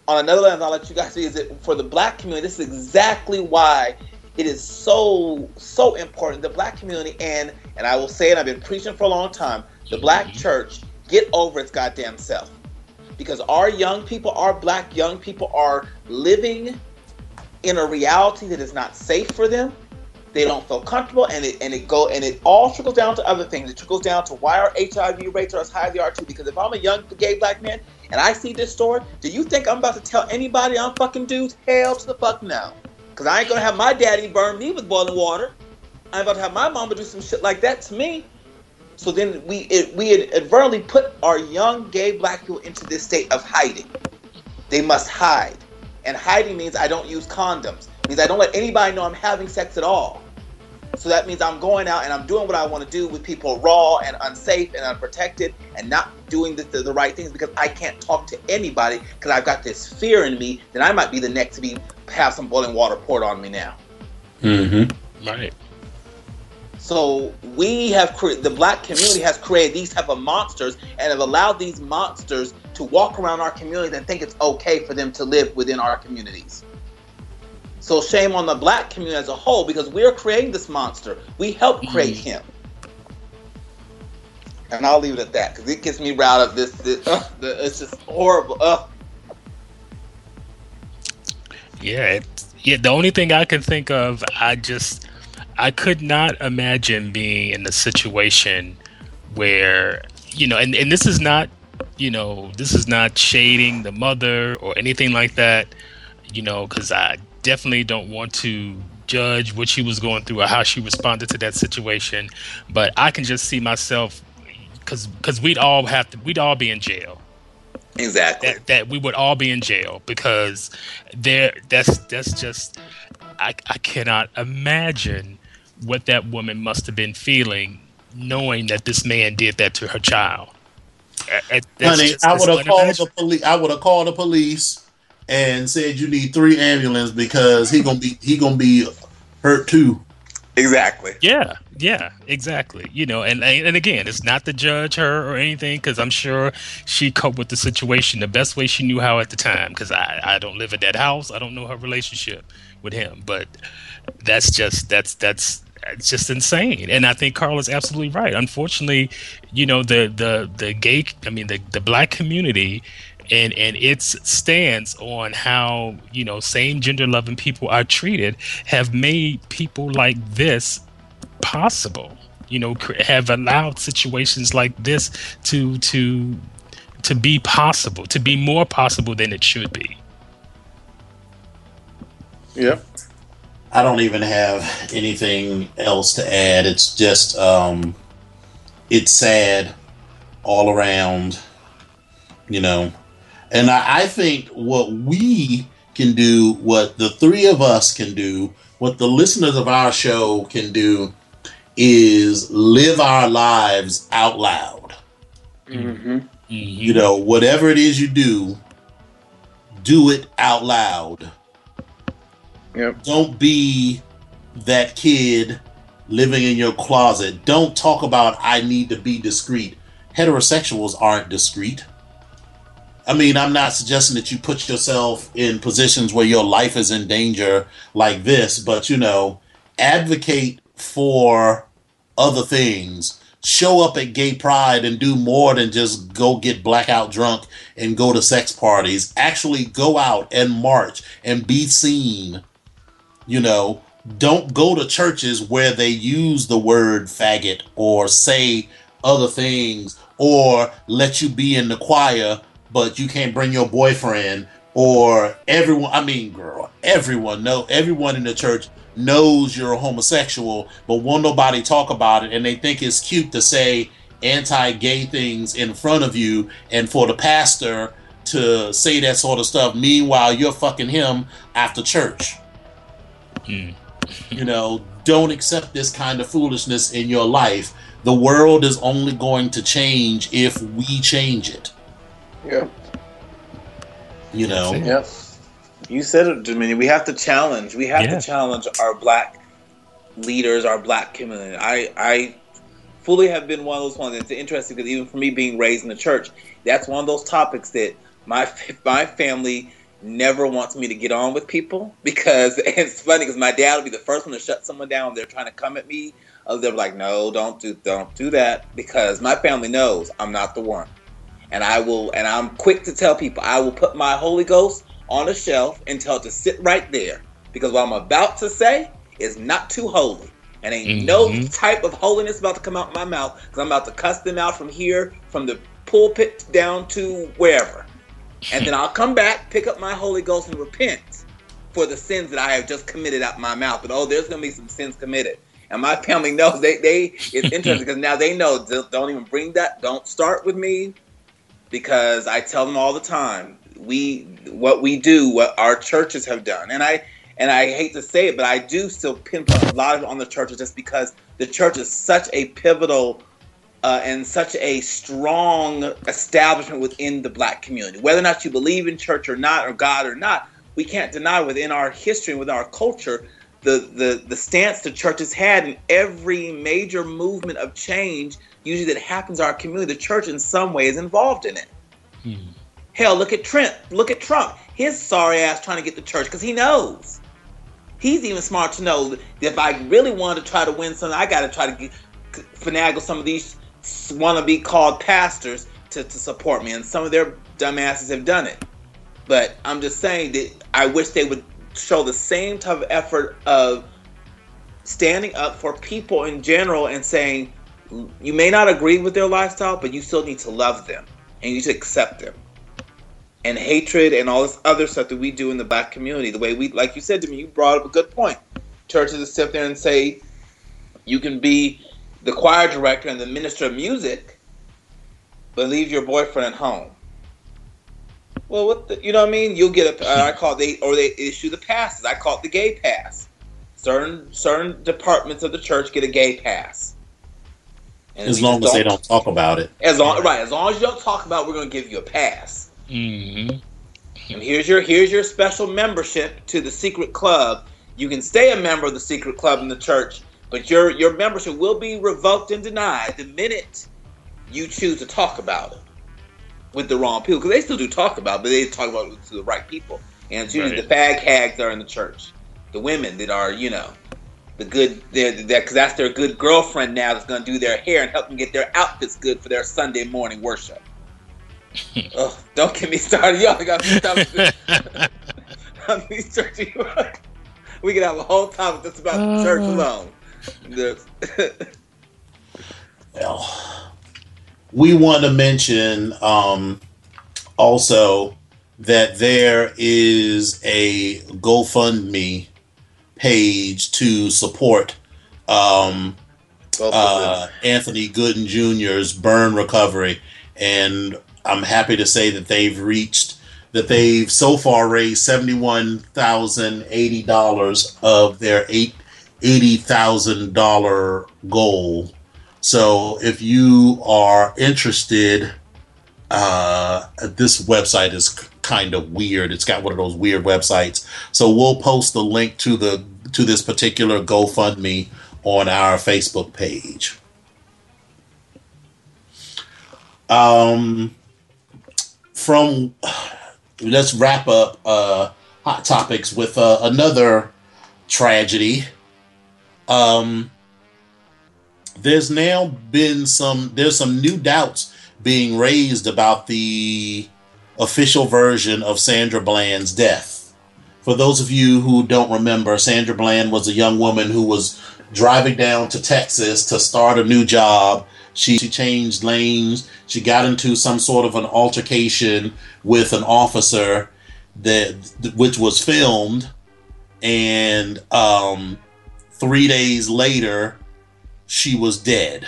on another level I'll let you guys see is that for the black community this is exactly why it is so so important the black community and and I will say it I've been preaching for a long time the black mm-hmm. church get over its goddamn self because our young people our black young people are living in a reality that is not safe for them they don't feel comfortable and it and it go and it all trickles down to other things. It trickles down to why our hiv rates are as high as they are too? Because if i'm a young gay black man and i see this story do you think i'm about to tell anybody i'm fucking dudes? Hell to the fuck no. Because i ain't gonna have my daddy burn me with boiling water. I'm about to have my mama do some shit like that to me. So then we it, we inadvertently put our young gay black people into this state of hiding. They must hide and hiding means i don't use condoms means I don't let anybody know I'm having sex at all. So that means I'm going out and I'm doing what I want to do with people raw and unsafe and unprotected and not doing the, the, the right things because I can't talk to anybody because I've got this fear in me that I might be the next to be have some boiling water poured on me now. Mm-hmm. Right. So we have created the black community has created these type of monsters and have allowed these monsters to walk around our community and think it's okay for them to live within our communities. So shame on the black community as a whole because we're creating this monster. We helped create mm. him. And I'll leave it at that because it gets me riled up. This, this uh, it's just horrible. Uh. Yeah, it, yeah. The only thing I can think of, I just, I could not imagine being in a situation where you know, and, and this is not, you know, this is not shading the mother or anything like that, you know, because I definitely don't want to judge what she was going through or how she responded to that situation. But I can just see myself because because we'd all have to we'd all be in jail. Exactly. That, that we would all be in jail because there that's that's just I I cannot imagine what that woman must have been feeling knowing that this man did that to her child. Honey, just, I would have called the police. I would have called the police and said you need three ambulance because he gonna be he gonna be hurt too. Exactly. Yeah, yeah, exactly. You know, and and again, it's not to judge her or anything because I'm sure she coped with the situation the best way she knew how at the time. Because I I don't live at that house, I don't know her relationship with him, but that's just that's that's it's just insane. And I think Carl is absolutely right. Unfortunately, you know the the the gay, I mean the the black community and and its stance on how you know same gender loving people are treated have made people like this possible you know have allowed situations like this to to to be possible to be more possible than it should be yep i don't even have anything else to add it's just um it's sad all around you know and I, I think what we can do, what the three of us can do, what the listeners of our show can do, is live our lives out loud. Mm-hmm. Mm-hmm. You know, whatever it is you do, do it out loud. Yep. Don't be that kid living in your closet. Don't talk about I need to be discreet. Heterosexuals aren't discreet. I mean, I'm not suggesting that you put yourself in positions where your life is in danger like this, but you know, advocate for other things. Show up at gay pride and do more than just go get blackout drunk and go to sex parties. Actually, go out and march and be seen. You know, don't go to churches where they use the word faggot or say other things or let you be in the choir but you can't bring your boyfriend or everyone i mean girl everyone know everyone in the church knows you're a homosexual but won't nobody talk about it and they think it's cute to say anti-gay things in front of you and for the pastor to say that sort of stuff meanwhile you're fucking him after church mm. you know don't accept this kind of foolishness in your life the world is only going to change if we change it Yeah. You know. Yeah. You said it, Dominion. We have to challenge. We have yeah. to challenge our black leaders, our black community. I, I fully have been one of those ones. It's interesting because even for me being raised in the church, that's one of those topics that my [LAUGHS] my family never wants me to get on with people [LAUGHS] because it's funny because my dad will be the first one to shut someone down. They're trying to come at me. They're like, "No, don't do don't do that," because my family knows I'm not the one, and I will. And I'm quick to tell people I will put my Holy Ghost on a shelf and tell it to sit right there because what I'm about to say is not too holy. And ain't mm-hmm. no type of holiness about to come out my mouth because I'm about to cuss them out from here, from the pulpit down to wherever. And then I'll come back, pick up my Holy Ghost, and repent for the sins that I have just committed out my mouth. But oh, there's gonna be some sins committed. And my family knows they they it's [LAUGHS] interesting because now they know don't even bring that, don't start with me, because I tell them all the time we what we do, what our churches have done, and I and I hate to say it, but I do still pinpoint a lot of it on the churches just because the church is such a pivotal uh, and such a strong establishment within the black community. Whether or not you believe in church or not, or God or not, we can't deny within our history and within our culture the, the, the stance the church has had in every major movement of change, usually that happens in our community. The church, in some way, is involved in it. Hmm. Hell, look at Trent. Look at Trump. His sorry ass trying to get the church because he knows he's even smart to know that if I really want to try to win something, I got to try to get, finagle some of these want to be called pastors to, to support me, and some of their dumbasses have done it. But I'm just saying that I wish they would show the same type of effort of standing up for people in general and saying you may not agree with their lifestyle, but you still need to love them and you to accept them and hatred and all this other stuff that we do in the black community. The way we, like you said to me, you brought up a good point. Churches will sit there and say, you can be the choir director and the minister of music, but leave your boyfriend at home. Well, what the, you know what I mean? You'll get a, uh, I call it they or they issue the passes. I call it the gay pass. Certain certain departments of the church get a gay pass. And as long as they don't talk about it. As long right, as long as you don't talk about, it, we're going to give you a pass. Mm-hmm. And here's your here's your special membership to the secret club. You can stay a member of the secret club in the church, but your your membership will be revoked and denied the minute you choose to talk about it with the wrong people. Because they still do talk about, it, but they talk about it to the right people. And it's usually right. the fag hags that are in the church, the women that are you know the good because that's their good girlfriend now that's going to do their hair and help them get their outfits good for their Sunday morning worship [LAUGHS] oh, don't get me started. Y'all got me [LAUGHS] [LAUGHS] started. we could have a whole topic just about uh, church alone. [LAUGHS] well, we want to mention um, also that there is a GoFundMe page to support um, uh, Anthony Gooden Jr.'s burn recovery. And I'm happy to say that they've reached that they've so far raised seventy one thousand eighty dollars of their eight eighty thousand dollar goal. So if you are interested, uh, this website is kind of weird. It's got one of those weird websites. So we'll post the link to the to this particular GoFundMe on our Facebook page. Um, from let's wrap up uh, hot topics with uh, another tragedy. Um, there's now been some there's some new doubts being raised about the official version of Sandra Bland's death. For those of you who don't remember, Sandra Bland was a young woman who was driving down to Texas to start a new job she, she changed lanes. She got into some sort of an altercation with an officer that which was filmed, and um, three days later, she was dead.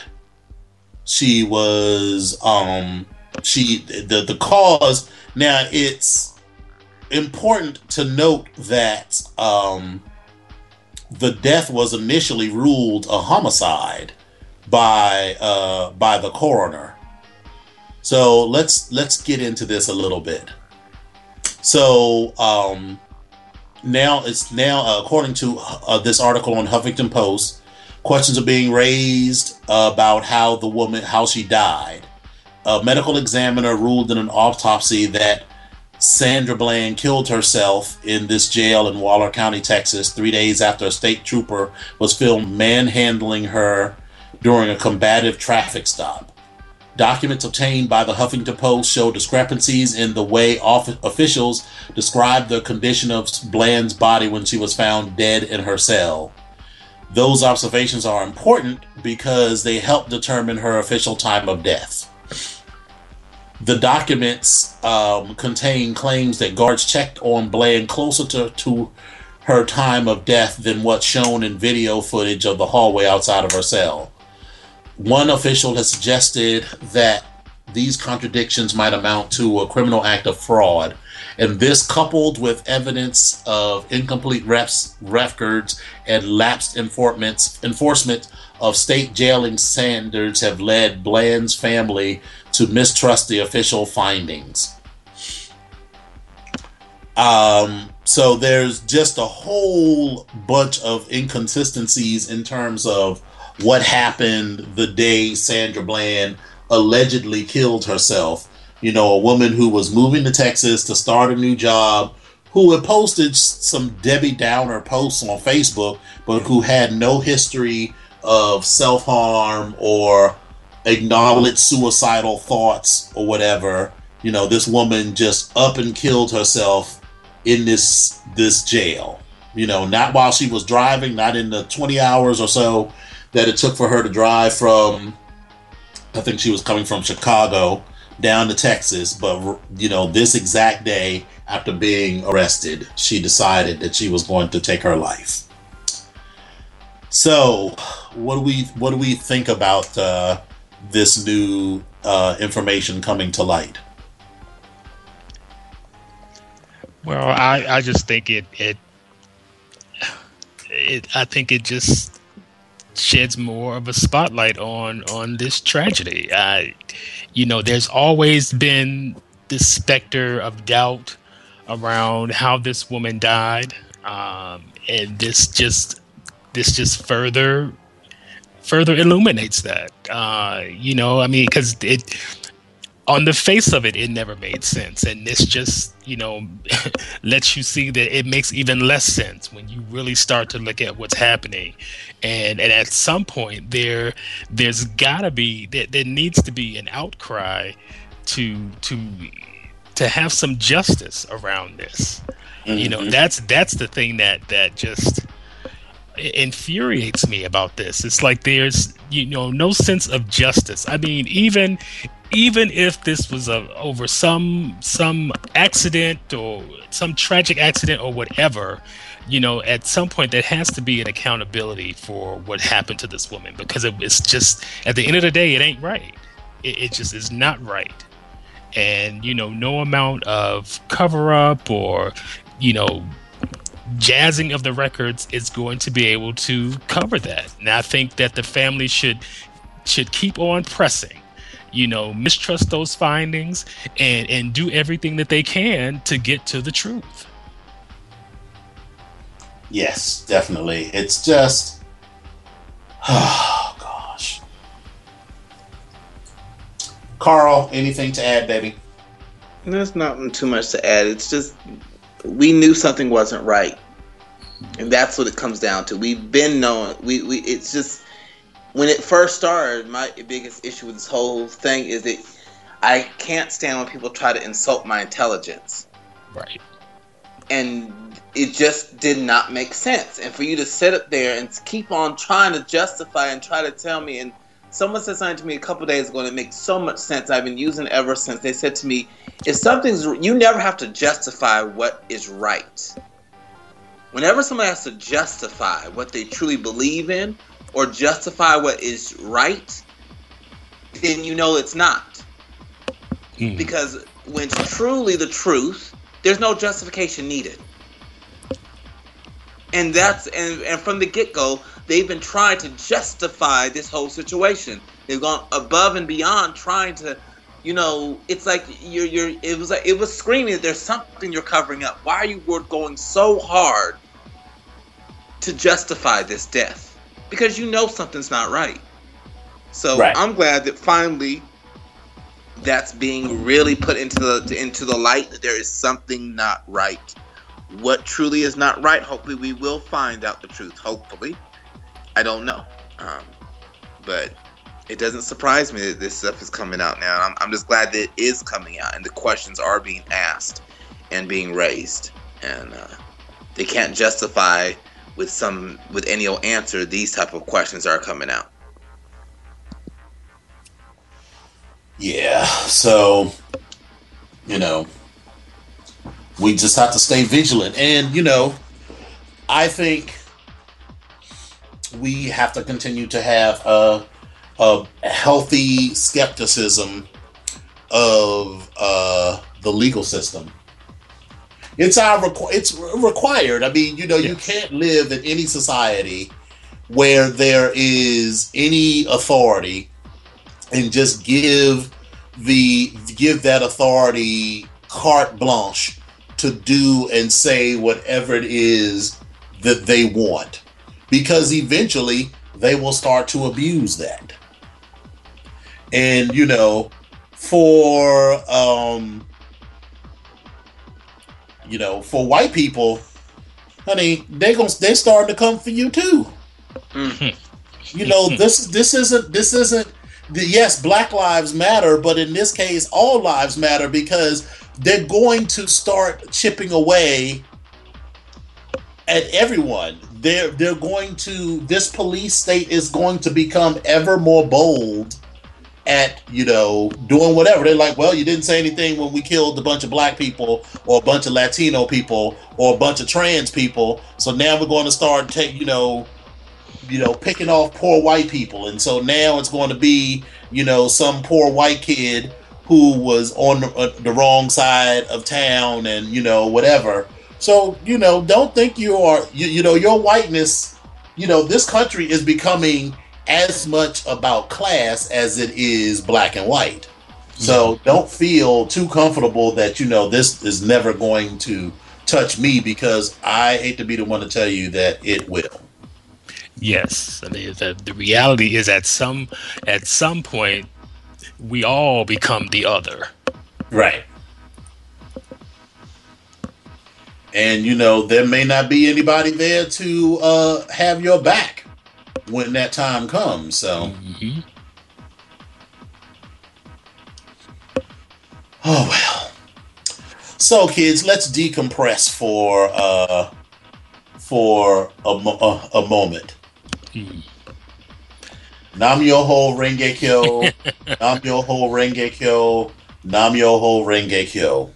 She was um, she the the cause. Now it's important to note that um, the death was initially ruled a homicide by uh, by the coroner. So let's let's get into this a little bit. So um, now it's now uh, according to uh, this article on Huffington Post, questions are being raised about how the woman how she died. A medical examiner ruled in an autopsy that Sandra Bland killed herself in this jail in Waller County, Texas, three days after a state trooper was filmed manhandling her during a combative traffic stop. Documents obtained by the Huffington Post show discrepancies in the way officials described the condition of Bland's body when she was found dead in her cell. Those observations are important because they help determine her official time of death. The documents um, contain claims that guards checked on Bland closer to, to her time of death than what's shown in video footage of the hallway outside of her cell. One official has suggested that these contradictions might amount to a criminal act of fraud, and this, coupled with evidence of incomplete refs, records and lapsed enforcement of state jailing standards, have led Bland's family to mistrust the official findings. Um, so there's just a whole bunch of inconsistencies in terms of what happened the day Sandra Bland allegedly killed herself. You know, a woman who was moving to Texas to start a new job, who had posted some Debbie Downer posts on Facebook, but who had no history of self harm or acknowledged suicidal thoughts or whatever. You know, this woman just up and killed herself in this this jail. You know, not while she was driving, not in the 20 hours or so that it took for her to drive from I think she was coming from Chicago down to Texas, but you know, this exact day after being arrested, she decided that she was going to take her life. So, what do we what do we think about uh, this new uh, information coming to light? Well, I, I just think it, it it I think it just sheds more of a spotlight on on this tragedy. I, you know, there's always been this specter of doubt around how this woman died, um, and this just this just further further illuminates that. Uh, you know, I mean, because it on the face of it, it never made sense, and this just you know [LAUGHS] lets you see that it makes even less sense when you really start to look at what's happening, and and at some point there there's gotta be there, there needs to be an outcry to to to have some justice around this. Mm-hmm. You know, mm-hmm. that's that's the thing that that just infuriates me about this. It's like there's you know no sense of justice. I mean, even even if this was a, over some some accident or some tragic accident or whatever, you know, at some point there has to be an accountability for what happened to this woman because it, it's just at the end of the day it ain't right. It, it just is not right. And you know, no amount of cover up or you know jazzing of the records is going to be able to cover that. And I think that the family should should keep on pressing. You know, mistrust those findings and and do everything that they can to get to the truth. Yes, definitely. It's just [SIGHS] oh gosh. Carl, anything to add, baby? There's not too much to add. It's just we knew something wasn't right, and that's what it comes down to. We've been knowing. We we it's just when it first started. My biggest issue with this whole thing is that I can't stand when people try to insult my intelligence. Right. And it just did not make sense. And for you to sit up there and keep on trying to justify and try to tell me, and someone said something to me a couple days ago, and it makes so much sense. I've been using it ever since. They said to me, if something's you never have to justify what is right. Whenever someone has to justify what they truly believe in or justify what is right, then you know it's not. Mm. Because when it's truly the truth, there's no justification needed. And that's and, and from the get go, they've been trying to justify this whole situation. They've gone above and beyond trying to you know, it's like you're you're. It was like it was screaming that there's something you're covering up. Why are you going so hard to justify this death? Because you know something's not right. So right. I'm glad that finally that's being really put into the into the light that there is something not right. What truly is not right? Hopefully, we will find out the truth. Hopefully, I don't know, um, but it doesn't surprise me that this stuff is coming out now. I'm, I'm just glad that it is coming out and the questions are being asked and being raised, and uh, they can't justify with some with any old answer these type of questions are coming out. Yeah, so you know, we just have to stay vigilant, and you know, I think we have to continue to have a a healthy skepticism of uh, the legal system. It's our requ- it's required. I mean, you know, yes. you can't live in any society where there is any authority and just give the give that authority carte blanche to do and say whatever it is that they want because eventually they will start to abuse that and you know for um you know for white people honey they going they starting to come for you too mm-hmm. you know this this isn't this isn't the, yes black lives matter but in this case all lives matter because they're going to start chipping away at everyone they're they're going to this police state is going to become ever more bold at you know doing whatever. They're like well you didn't say anything when we killed a bunch of black people or a bunch of latino people or a bunch of trans people. So now we're going to start take you know you know picking off poor white people. And so now it's going to be you know some poor white kid who was on the, uh, the wrong side of town and you know whatever. So you know don't think you are you, you know your whiteness you know this country is becoming as much about class as it is black and white. So don't feel too comfortable that you know this is never going to touch me because I hate to be the one to tell you that it will. Yes, I mean, the, the reality is at some at some point we all become the other. Right. And you know there may not be anybody there to uh, have your back when that time comes. So. Mm-hmm. Oh well. So kids, let's decompress for uh for a, a, a moment. Mm. Nam Myoho Renge Kyo, [LAUGHS] Nam Myoho Renge Kyo, Nam Myoho Renge Kyo.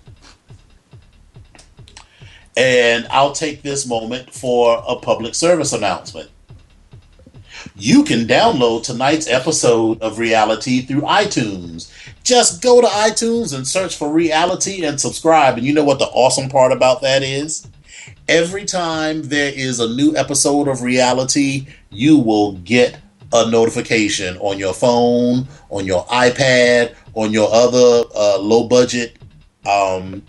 And I'll take this moment for a public service announcement. You can download tonight's episode of Reality through iTunes. Just go to iTunes and search for Reality and subscribe. And you know what the awesome part about that is? Every time there is a new episode of Reality, you will get a notification on your phone, on your iPad, on your other uh, low budget um,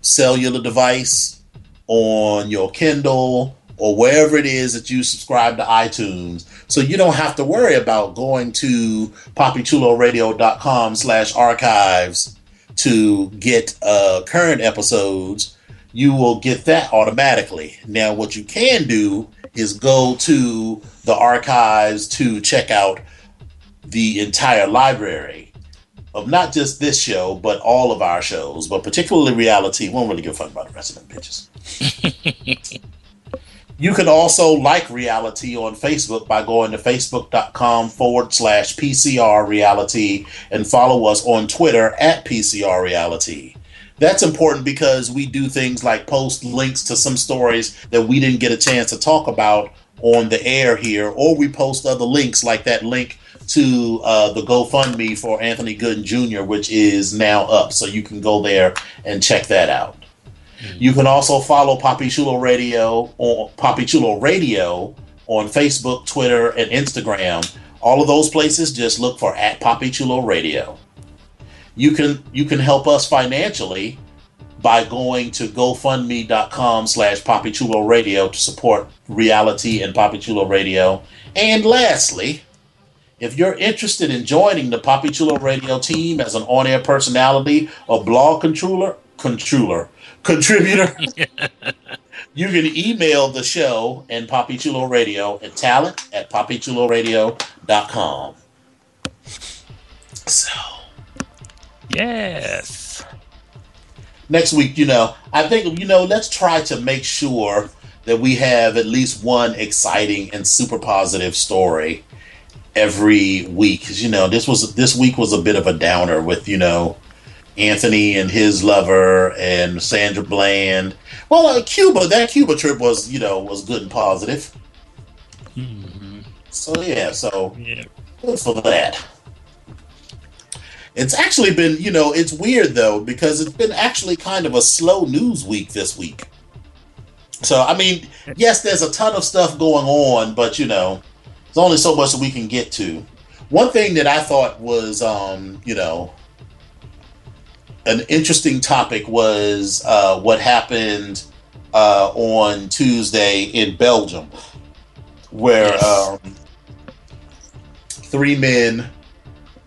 cellular device, on your Kindle, or wherever it is that you subscribe to iTunes. So you don't have to worry about going to papichuloradio.com slash archives to get uh, current episodes. You will get that automatically. Now, what you can do is go to the archives to check out the entire library of not just this show, but all of our shows, but particularly reality. Won't really give a fuck about the rest of them bitches. [LAUGHS] You can also like reality on Facebook by going to facebook.com forward slash PCR reality and follow us on Twitter at PCR reality. That's important because we do things like post links to some stories that we didn't get a chance to talk about on the air here, or we post other links like that link to uh, the GoFundMe for Anthony Gooden Jr., which is now up. So you can go there and check that out. Mm-hmm. You can also follow Papi Chulo Radio on Papi Chulo Radio on Facebook, Twitter, and Instagram. All of those places, just look for at Papi Chulo Radio. you can you can help us financially by going to gofundme.com slash papichulo radio to support reality and papichulo radio and lastly if you're interested in joining the papichulo radio team as an on-air personality or blog controller controller contributor [LAUGHS] you can email the show and papichulo radio at talent at papichuloradio.com so Yes. next week, you know, I think you know, let's try to make sure that we have at least one exciting and super positive story every week. Cause, you know, this was this week was a bit of a downer with you know Anthony and his lover and Sandra Bland. Well, uh, Cuba, that Cuba trip was you know was good and positive. So yeah, so Yeah. good for that. It's actually been, you know, it's weird though because it's been actually kind of a slow news week this week. So I mean, yes, there's a ton of stuff going on, but you know, there's only so much that we can get to. One thing that I thought was, um, you know, an interesting topic was uh, what happened uh, on Tuesday in Belgium, where Yes. um, three men,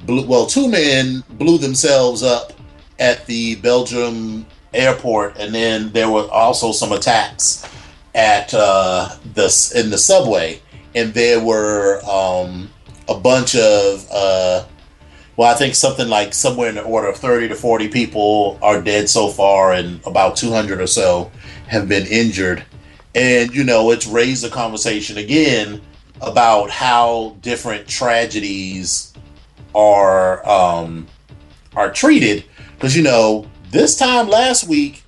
blew, well, two men blew themselves up at the Belgium airport, and then there were also some attacks at uh, the in the subway, and there were um, a bunch of. Well, I think something like somewhere in the order of 30 to 40 people are dead so far, and about 200 or so have been injured. And, you know, it's raised the conversation again about how different tragedies are um, are treated. Because, you know, this time last week,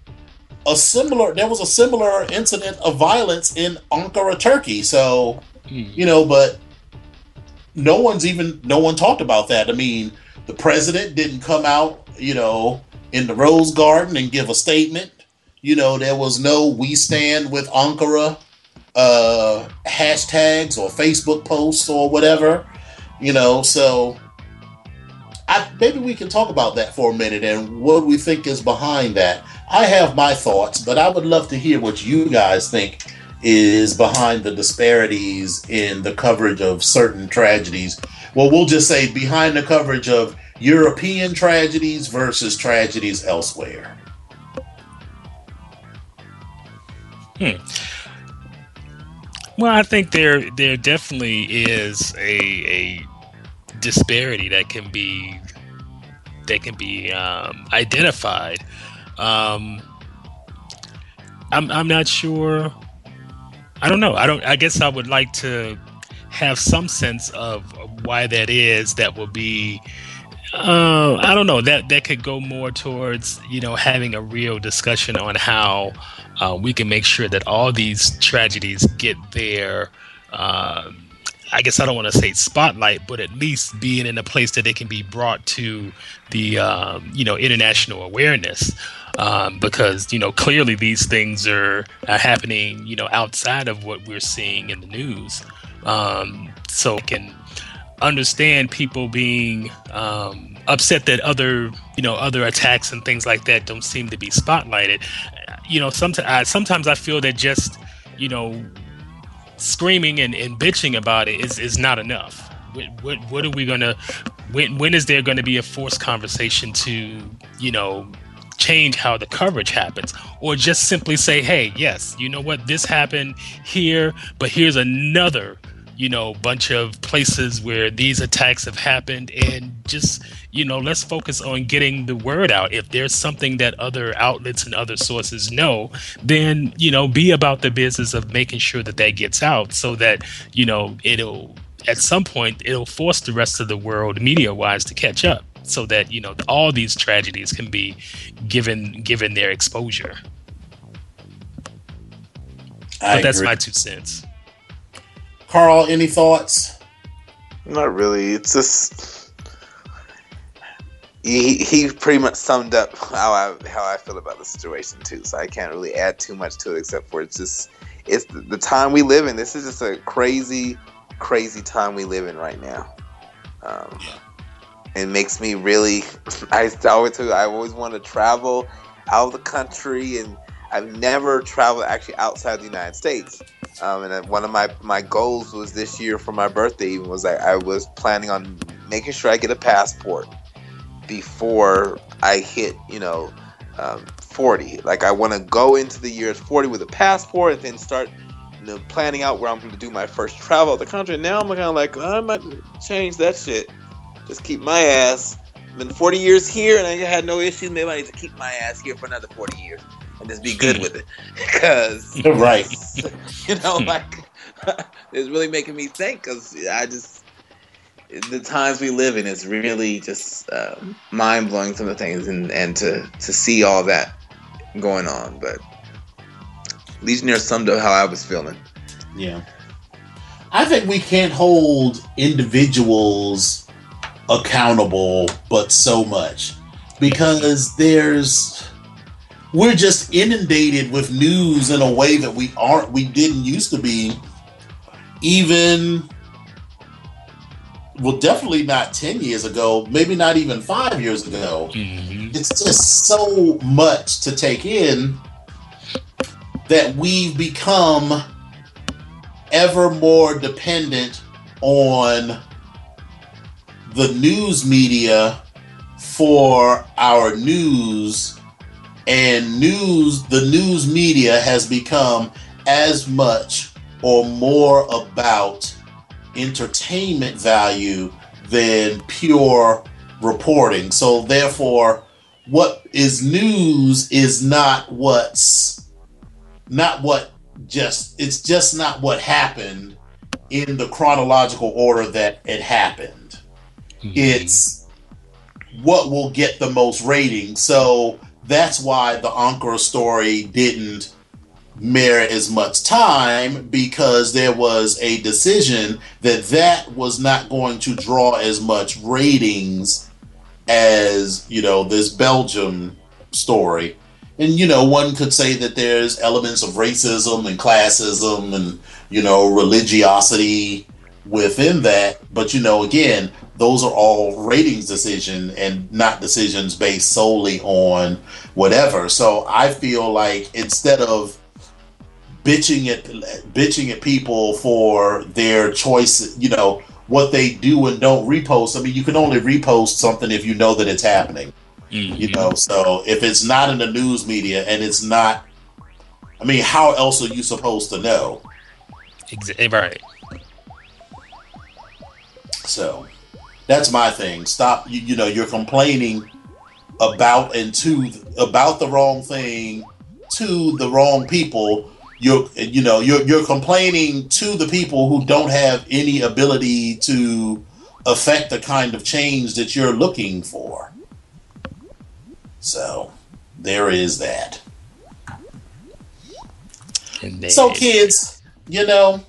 a similar there was a similar incident of violence in Ankara, Turkey. So, you know, but no one's even no one talked about that. I mean, the president didn't come out, you know, in the Rose Garden and give a statement. You know, there was no "We Stand with Ankara" uh, hashtags or Facebook posts or whatever. You know, so I, maybe we can talk about that for a minute and what we think is behind that. I have my thoughts, but I would love to hear what you guys think is behind the disparities in the coverage of certain tragedies. Well, we'll just say behind the coverage of European tragedies versus tragedies elsewhere. Hmm. Well, I think there there definitely is a a disparity that can be that can be um, identified. Um, I'm I'm not sure. I don't know. I don't. I guess I would like to have some sense of why that is. That will be. Uh, I don't know. That that could go more towards you know having a real discussion on how uh, we can make sure that all these tragedies get their. Uh, I guess I don't want to say spotlight, but at least being in a place that they can be brought to the um, you know international awareness, um, because you know clearly these things are, are happening you know outside of what we're seeing in the news, um, so I can understand people being um, upset that other you know other attacks and things like that don't seem to be spotlighted. You know, sometimes sometimes I feel that just you know screaming and, and bitching about it is, is not enough. What, what, what are we gonna? When when is there going to be a forced conversation to you know change how the coverage happens, or just simply say, hey, yes, you know what, this happened here, but here's another you know bunch of places where these attacks have happened and just you know let's focus on getting the word out. If there's something that other outlets and other sources know then you know be about the business of making sure that that gets out so that you know it'll at some point it'll force the rest of the world media wise to catch up so that you know all these tragedies can be given given their exposure. I but that's agree. my two cents Carl, any thoughts? Not really. It's just he he pretty much summed up how I how I feel about the situation too. So I can't really add too much to it except for it's just it's the, time we live in. This is just a crazy, crazy time we live in right now. Um, It makes me really. [LAUGHS] I always I always want to travel out of the country, and I've never traveled actually outside the United States. Um, and one of my, my goals was this year for my birthday even was I, I was planning on making sure I get a passport before I hit, you know, um, 40. Like I want to go into the year 40 with a passport and then start you know, planning out where I'm going to do my first travel out the country. Now I'm kind of like, I might change that shit. Just keep my ass. Been 40 years here and I had no issues. Maybe I need to keep my ass here for another 40 years and just be good with it. [LAUGHS] Because, [LAUGHS] right. [LAUGHS] You know, like, it's really making me think because I just, the times we live in is really just uh, mind blowing some of the things and, and to, to see all that going on. But Legionnaire summed up how I was feeling. Yeah. I think we can't hold individuals accountable, but so much because there's we're just inundated with news in a way that we aren't we didn't used to be even well definitely not 10 years ago maybe not even five years ago mm-hmm. it's just so much to take in that we've become ever more dependent on the news media for our news and news the news media has become as much or more about entertainment value than pure reporting so therefore what is news is not what's not what just it's just not what happened in the chronological order that it happened. Mm-hmm. It's what will get the most ratings. So that's why the Ankara story didn't merit as much time because there was a decision that that was not going to draw as much ratings as you know this Belgium story. And you know one could say that there's elements of racism and classism and you know religiosity within that. But you know again those are all ratings decision and not decisions based solely on whatever so i feel like instead of bitching at bitching at people for their choice you know what they do and don't repost i mean you can only repost something if you know that it's happening Mm-hmm. You know, so if it's not in the news media and it's not, I mean, how else are you supposed to know? Exactly right. So that's my thing. Stop. You, you know, you're complaining about and to about the wrong thing to the wrong people. You're you know you're you're complaining to the people who don't have any ability to affect the kind of change that you're looking for. So there is that. Indeed. So kids, you know,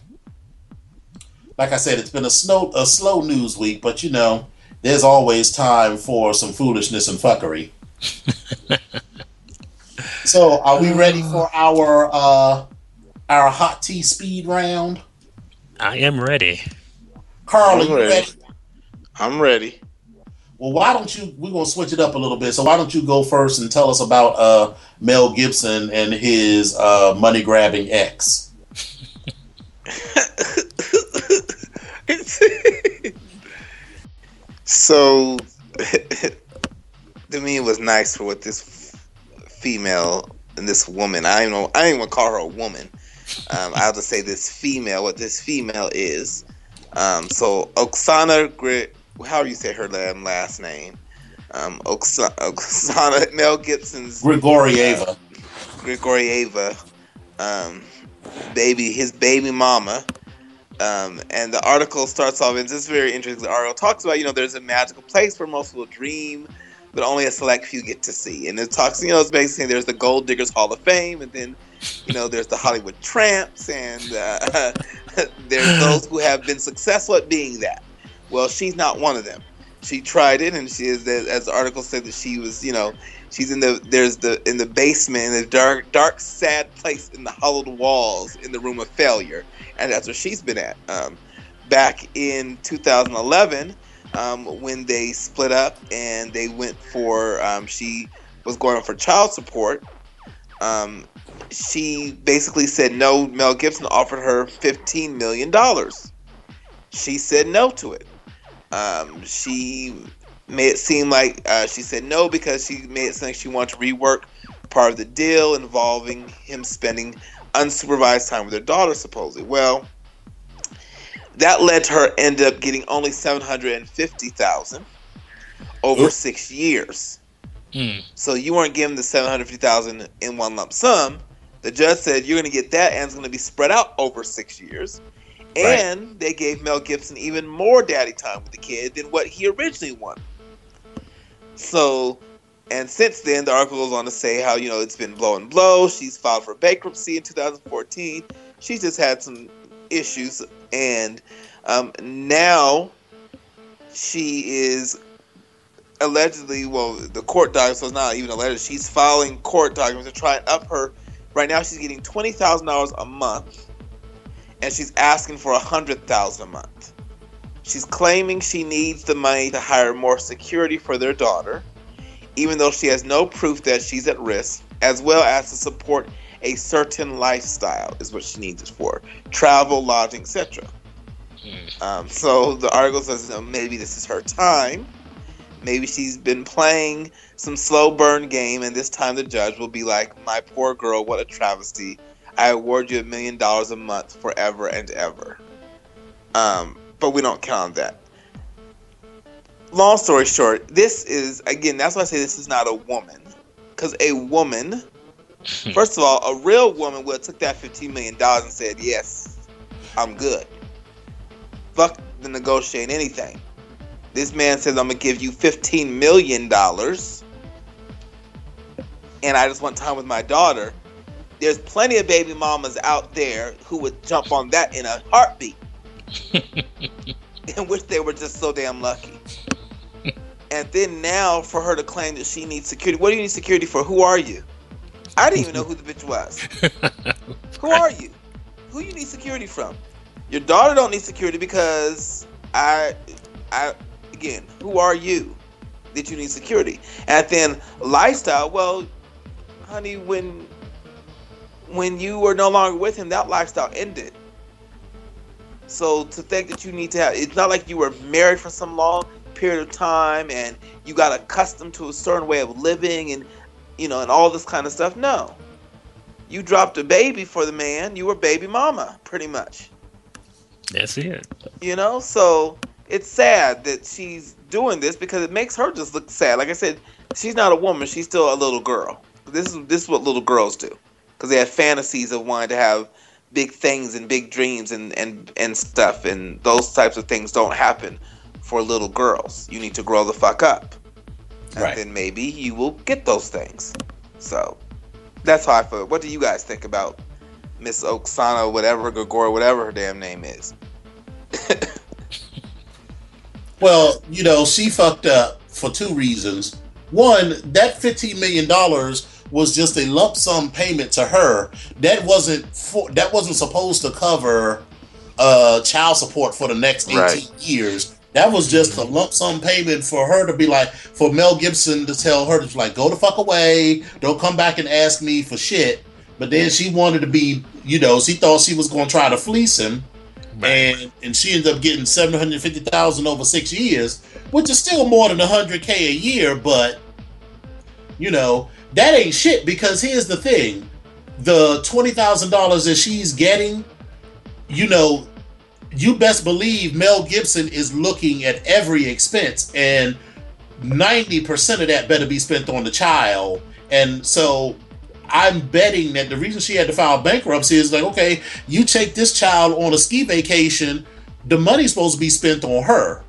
like I said, it's been a slow a slow news week, but you know, there's always time for some foolishness and fuckery. [LAUGHS] so are we ready for our uh our hot tea speed round? I am ready. Carl, are you ready? ready? I'm ready well, why don't you? We're gonna switch it up a little bit. So why don't you go first and tell us about uh, Mel Gibson and his uh, money grabbing ex? [LAUGHS] so, [LAUGHS] to me, it was nice for what this female and this woman. I don't know. I don't even call her a woman. Um, I have to say this female. What this female is. Um, so Oksana Grit how do you say her last name? Um, Oksana, Oksana [LAUGHS] Mel Gibson's Grigorieva. Uh, Grigorieva, um, baby, his baby mama. Um, and the article starts off, and this is very interesting. The article talks about, you know, there's a magical place where most people dream, but only a select few get to see. And it talks, you know, it's basically there's the Gold Diggers Hall of Fame, and then, you know, there's the Hollywood Tramps, and uh, [LAUGHS] there's those who have been successful at being that. Well, she's not one of them. She tried it, and she is, as the article said, that she was, you know, she's in the there's the in the basement in the dark, dark, sad place in the hollowed walls in the room of failure, and that's where she's been at. Um, back in 2011, um, when they split up and they went for um, she was going for child support. Um, she basically said no. Mel Gibson offered her fifteen million dollars. She said no to it. Um, she made it seem like uh, she said no because she made it seem like she wanted to rework part of the deal involving him spending unsupervised time with their daughter, supposedly. Well, that led to her end up getting only seven hundred and fifty thousand over six years. Mm. So you weren't given the seven hundred fifty thousand in one lump sum. The judge said you're going to get that, and it's going to be spread out over six years. And right. they gave Mel Gibson even more daddy time with the kid than what he originally wanted. So, and since then, the article goes on to say how you know it's been blow and blow. She's filed for bankruptcy in 2014. She's just had some issues, and um, now she is allegedly, well, the court documents, so it's not even alleged, she's filing court documents to try and up her. Right now, she's getting $20,000 a month, and she's asking for 100000 a month. She's claiming she needs the money to hire more security for their daughter, even though she has no proof that she's at risk, as well as to support a certain lifestyle, is what she needs it for travel, lodging, etc. Hmm. Um, so the article says maybe this is her time Maybe she's been playing some slow burn game, and this time the judge will be like, My poor girl, what a travesty. I award you a million dollars a month forever and ever. Um, but we don't count on that. Long story short, this is, again, that's why I say this is not a woman. Because a woman, hmm. first of all, a real woman would have took that $15 million and said, Yes, I'm good. Fuck the negotiating anything. This man says, I'm going to give you $15 million. And I just want time with my daughter. There's plenty of baby mamas out there who would jump on that in a heartbeat. [LAUGHS] [LAUGHS] in which they were just so damn lucky. And then now for her to claim that she needs security. What do you need security for? Who are you? I didn't even know who the bitch was. [LAUGHS] who are you? Who you need security from? Your daughter don't need security because I I again, who are you that you need security? And then lifestyle, well, honey, when when you were no longer with him, that lifestyle ended. So to think that you need to have it's not like you were married for some long period of time and you got accustomed to a certain way of living and you know and all this kind of stuff. No. You dropped a baby for the man, you were baby mama, pretty much. That's it. You know, so it's sad that she's doing this because it makes her just look sad. Like I said, she's not a woman; she's still a little girl. This is this is what little girls do because they have fantasies of wanting to have big things and big dreams and and and stuff, and those types of things don't happen for little girls. You need to grow the fuck up, and right. then maybe you will get those things. So that's how I feel. What do you guys think about Miss Oksana, whatever Gregor, whatever her damn name is? [LAUGHS] Well, you know, she fucked up for two reasons. One, that $15 million was just a lump sum payment to her. That wasn't for, that wasn't supposed to cover uh, child support for the next 18 right. years. That was just a lump sum payment for her to be like, for Mel Gibson to tell her to like, go the fuck away, don't come back and ask me for shit. But then she wanted to be, you know, she thought she was going to try to fleece him and and she ended up getting seven hundred fifty thousand over six years, which is still more than hundred k a year. But you know that ain't shit because here's the thing: the twenty thousand dollars that she's getting, you know, you best believe Mel Gibson is looking at every expense, and ninety percent of that better be spent on the child. And so I'm betting that the reason she had to file bankruptcy is like, okay, you take this child on a ski vacation, the money's supposed to be spent on her,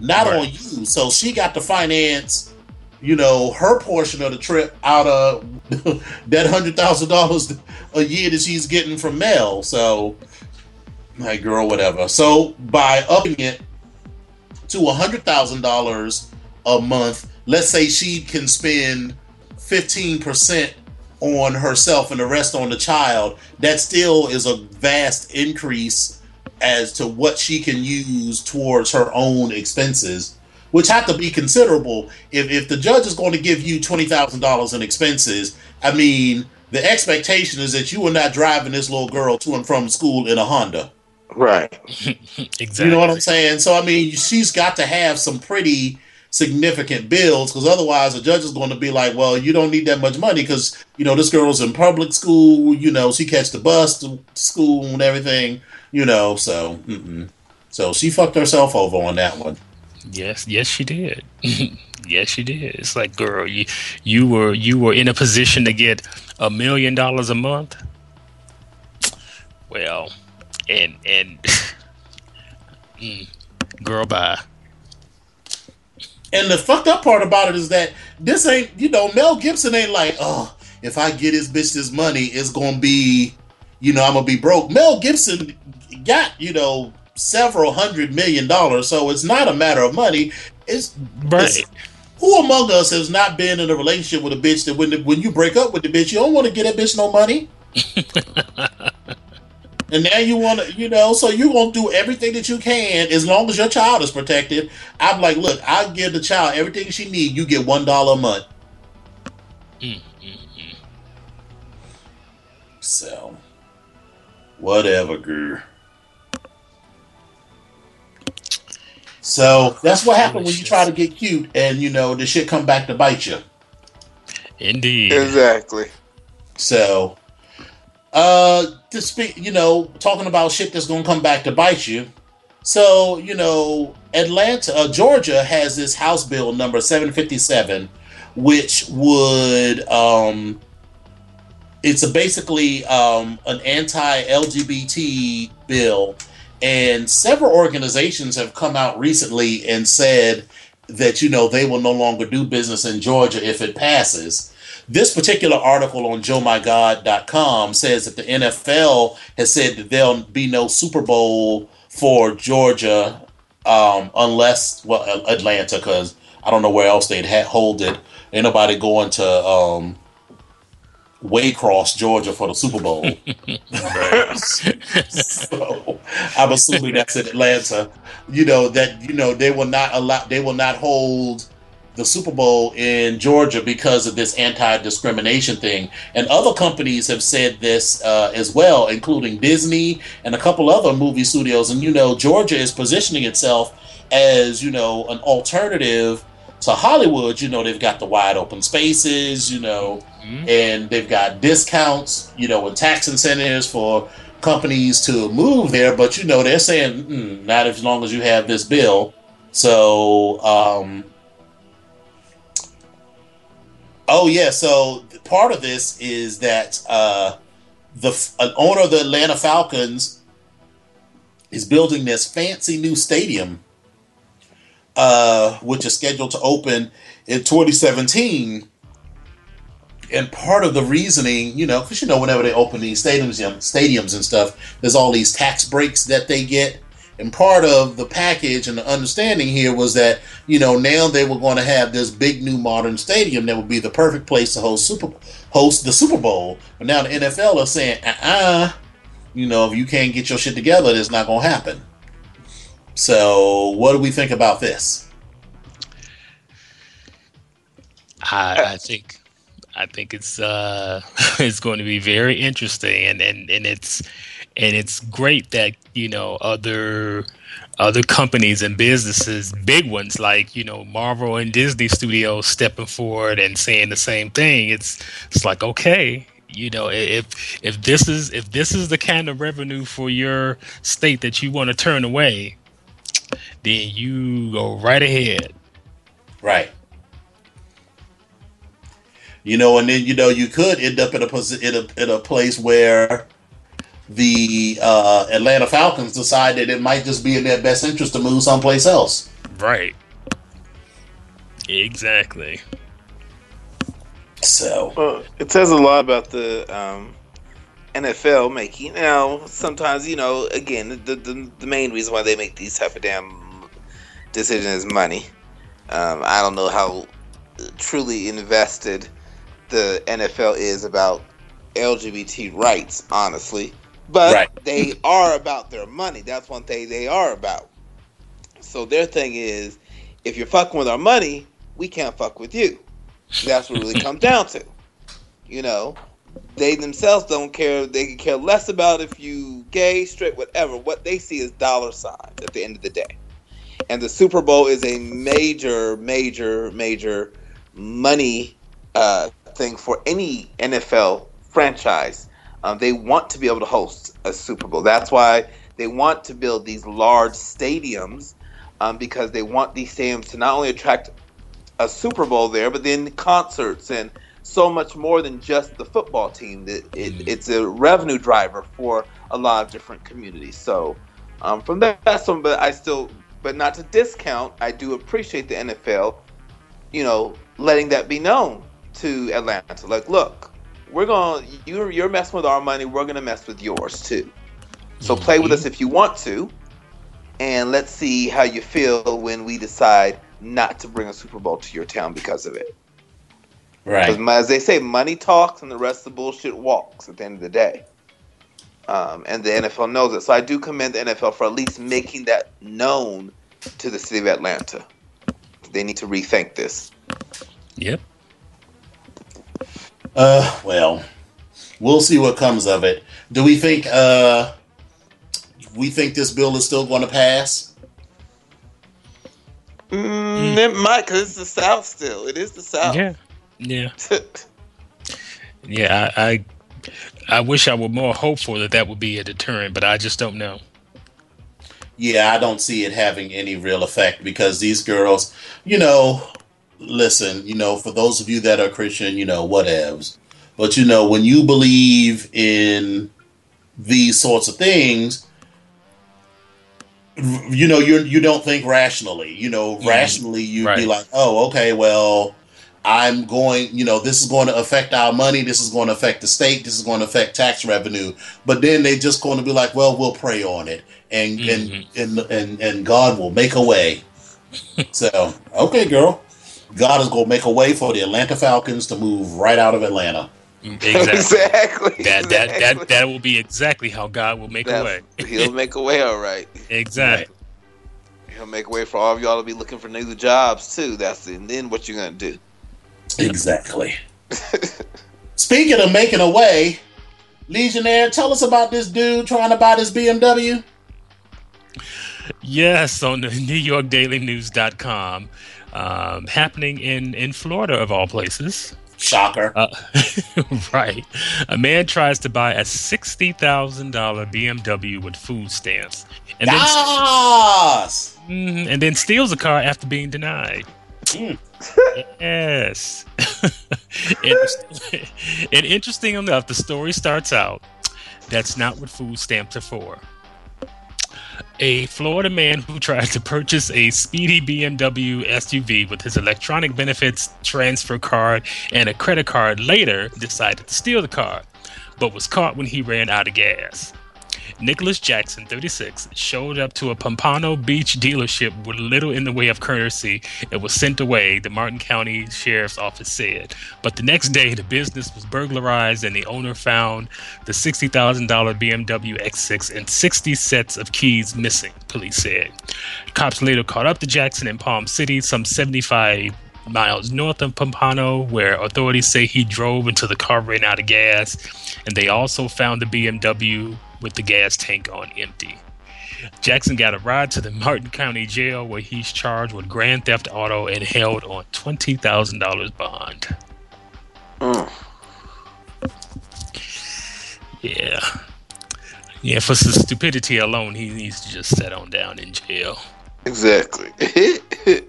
not right. on you. So she got to finance, you know, her portion of the trip out of [LAUGHS] that hundred thousand dollars a year that she's getting from Mel. So, my girl, whatever. So by upping it to a hundred thousand dollars a month, let's say she can spend fifteen percent on herself and the rest on the child, that still is a vast increase as to what she can use towards her own expenses, which have to be considerable. If if the judge is going to give you twenty thousand dollars in expenses, I mean, the expectation is that you are not driving this little girl to and from school in a Honda. Right. exactly. [LAUGHS] You know what I'm saying? So I mean, she's got to have some pretty significant bills because otherwise the judge is going to be like, well, you don't need that much money because you know this girl's in public school. You know, she catch the bus to school and everything. You know, so mm-mm. so she fucked herself over on that one. Yes, yes, she did. [LAUGHS] yes, she did. It's like, girl, you you were you were in a position to get a million dollars a month. Well, and and [LAUGHS] mm, girl, bye. And the fucked up part about it is that this ain't, you know, Mel Gibson ain't like, oh, if I get his bitch this money, it's gonna be, you know, I'm gonna be broke. Mel Gibson got, you know, several hundred million dollars, so it's not a matter of money. It's Right. it's- who among us has not been in a relationship with a bitch that when the, when you break up with the bitch, you don't want to get that bitch no money. [LAUGHS] and now you want to, you know, so you're gonna do everything that you can as long as your child is protected. I'm like, look, I'll give the child everything she needs. You get one dollar a month. Mm, mm, mm. So, whatever, girl. So that's what happens when you try to get cute, and you know the shit come back to bite you. Indeed. Exactly. So, uh, to speak, you know, talking about shit that's gonna come back to bite you. So, you know, Atlanta, uh, Georgia has this House Bill number 757, which would, um, it's a basically um, an anti LGBT bill. And several organizations have come out recently and said that, you know, they will no longer do business in Georgia if it passes. This particular article on JoeMyGod.com says that the NFL has said that there'll be no Super Bowl for Georgia um, unless, well, Atlanta, because I don't know where else they'd ha- hold it. Ain't nobody going to um, Waycross, Georgia for the Super Bowl. [LAUGHS] [LAUGHS] so I'm assuming that's in Atlanta. You know that you know they will not allow they will not hold the Super Bowl in Georgia because of this anti-discrimination thing. And other companies have said this uh, as well, including Disney and a couple other movie studios. And you know, Georgia is positioning itself as you know an alternative to Hollywood. You know, they've got the wide open spaces. You know, Mhm. and they've got discounts. You know, and tax incentives for companies to move there. But you know, they're saying mm, not as long as you have this bill. So. um Oh yeah, so part of this is that uh, the an owner of the Atlanta Falcons is building this fancy new stadium, uh, which is scheduled to open in 2017. And part of the reasoning, you know, because you know, whenever they open these stadiums, know, stadiums and stuff, there's all these tax breaks that they get. And part of the package and the understanding here was that, you know, now they were going to have this big new modern stadium that would be the perfect place to host super host the Super Bowl. But now the NFL are saying, uh-uh, you know, if you can't get your shit together, it's not going to happen. So, what do we think about this? I, I think I think it's uh [LAUGHS] it's going to be very interesting. And, and, and it's and it's great that you know other other companies and businesses big ones like you know Marvel and Disney Studios stepping forward and saying the same thing. It's it's like okay you know if if this is if this is the kind of revenue for your state that you want to turn away then you go right ahead. Right. You know, and then you know you could end up in a posi- in a in a place where the uh, Atlanta Falcons decide that it might just be in their best interest to move someplace else. right exactly So Well, it says a lot about the um, NFL making. Now, sometimes you know, again, the, the the main reason why they make these type of damn decisions is money. Um, I don't know how truly invested the NFL is about LGBT rights, honestly. but Right. they are about their money. That's one thing they are about. So their thing is, if you're fucking with our money, we can't fuck with you. That's what it really comes down to. You know, they themselves don't care. They can care less about if you gay, straight, whatever. What they see is dollar signs at the end of the day. And the Super Bowl is a major, major, major money uh, thing for any NFL franchise. Um, they want to be able to host a Super Bowl. That's why they want to build these large stadiums um, because they want these stadiums to not only attract a Super Bowl there, but then concerts and so much more than just the football team. It, it, it's a revenue driver for a lot of different communities. So um, from that, that's one, but I still, but not to discount, I do appreciate the NFL, you know, letting that be known to Atlanta. Like, look, we're going, to you're, you're messing with our money, we're going to mess with yours too. So play with us if you want to, and let's see how you feel when we decide not to bring a Super Bowl to your town because of it. Right. Because as they say, money talks and the rest of the bullshit walks at the end of the day. Um, and the NFL knows it. So I do commend the NFL for at least making that known to the city of Atlanta. They need to rethink this. Yep. Uh, well, we'll see what comes of it. Do we think uh we think this bill is still going to pass? Mm, It might, because it's the South still. It is the South. Yeah. Yeah. [LAUGHS] Yeah. I, I I wish I were more hopeful that that would be a deterrent, but I just don't know. Yeah, I don't see it having any real effect because these girls, you know, listen, you know, for those of you that are Christian, you know, whatevs. But you know, when you believe in these sorts of things, you know, you you don't think rationally. You know, Mhm. rationally you'd be like, "Oh, okay, well, I'm going, you know, this is going to affect our money, this is going to affect the state, this is going to affect tax revenue." But then they just going to be like, "Well, we'll pray on it." And and, and and and God will make a way. so, okay, girl. God is going to make a way for the Atlanta Falcons to move right out of Atlanta. Exactly. exactly. that, that exactly. that that will be exactly how God will make a way. [LAUGHS] He'll make a way, all right. Exactly. He'll make a way for all of y'all to be looking for new jobs too. That's and then what you're gonna do? Exactly. [LAUGHS] Speaking of making a way, Legionnaire, tell us about this dude trying to buy this BMW. Yes, on the [LAUGHS] New York Daily News.com. Um, happening in, in Florida, of all places. Shocker. Uh, [LAUGHS] right. A man tries to buy a $60,000 BMW with food stamps and then, Yes. Mhm, and then steals a car after being denied. Mm. Yes. [LAUGHS] [LAUGHS] and interesting enough, the story starts out that's not what food stamps are for. A Florida man who tried to purchase a speedy BMW SUV with his electronic benefits transfer card and a credit card later decided to steal the car, but was caught when he ran out of gas. Nicholas Jackson, 36, showed up to a Pompano Beach dealership with little in the way of courtesy and was sent away, the Martin County Sheriff's Office said. But the next day, the business was burglarized and the owner found the $60,000 BMW X6 and 60 sets of keys missing, police said. Cops later caught up to Jackson in Palm City, some 75 miles north of Pompano, where authorities say he drove until the car ran out of gas, and they also found the BMW with the gas tank on empty. Jackson got a ride to the Martin County Jail, where he's charged with grand theft auto and held on twenty thousand dollars bond. Mm. Yeah, yeah. For some stupidity alone, he needs to just sit on down in jail. Exactly. [LAUGHS]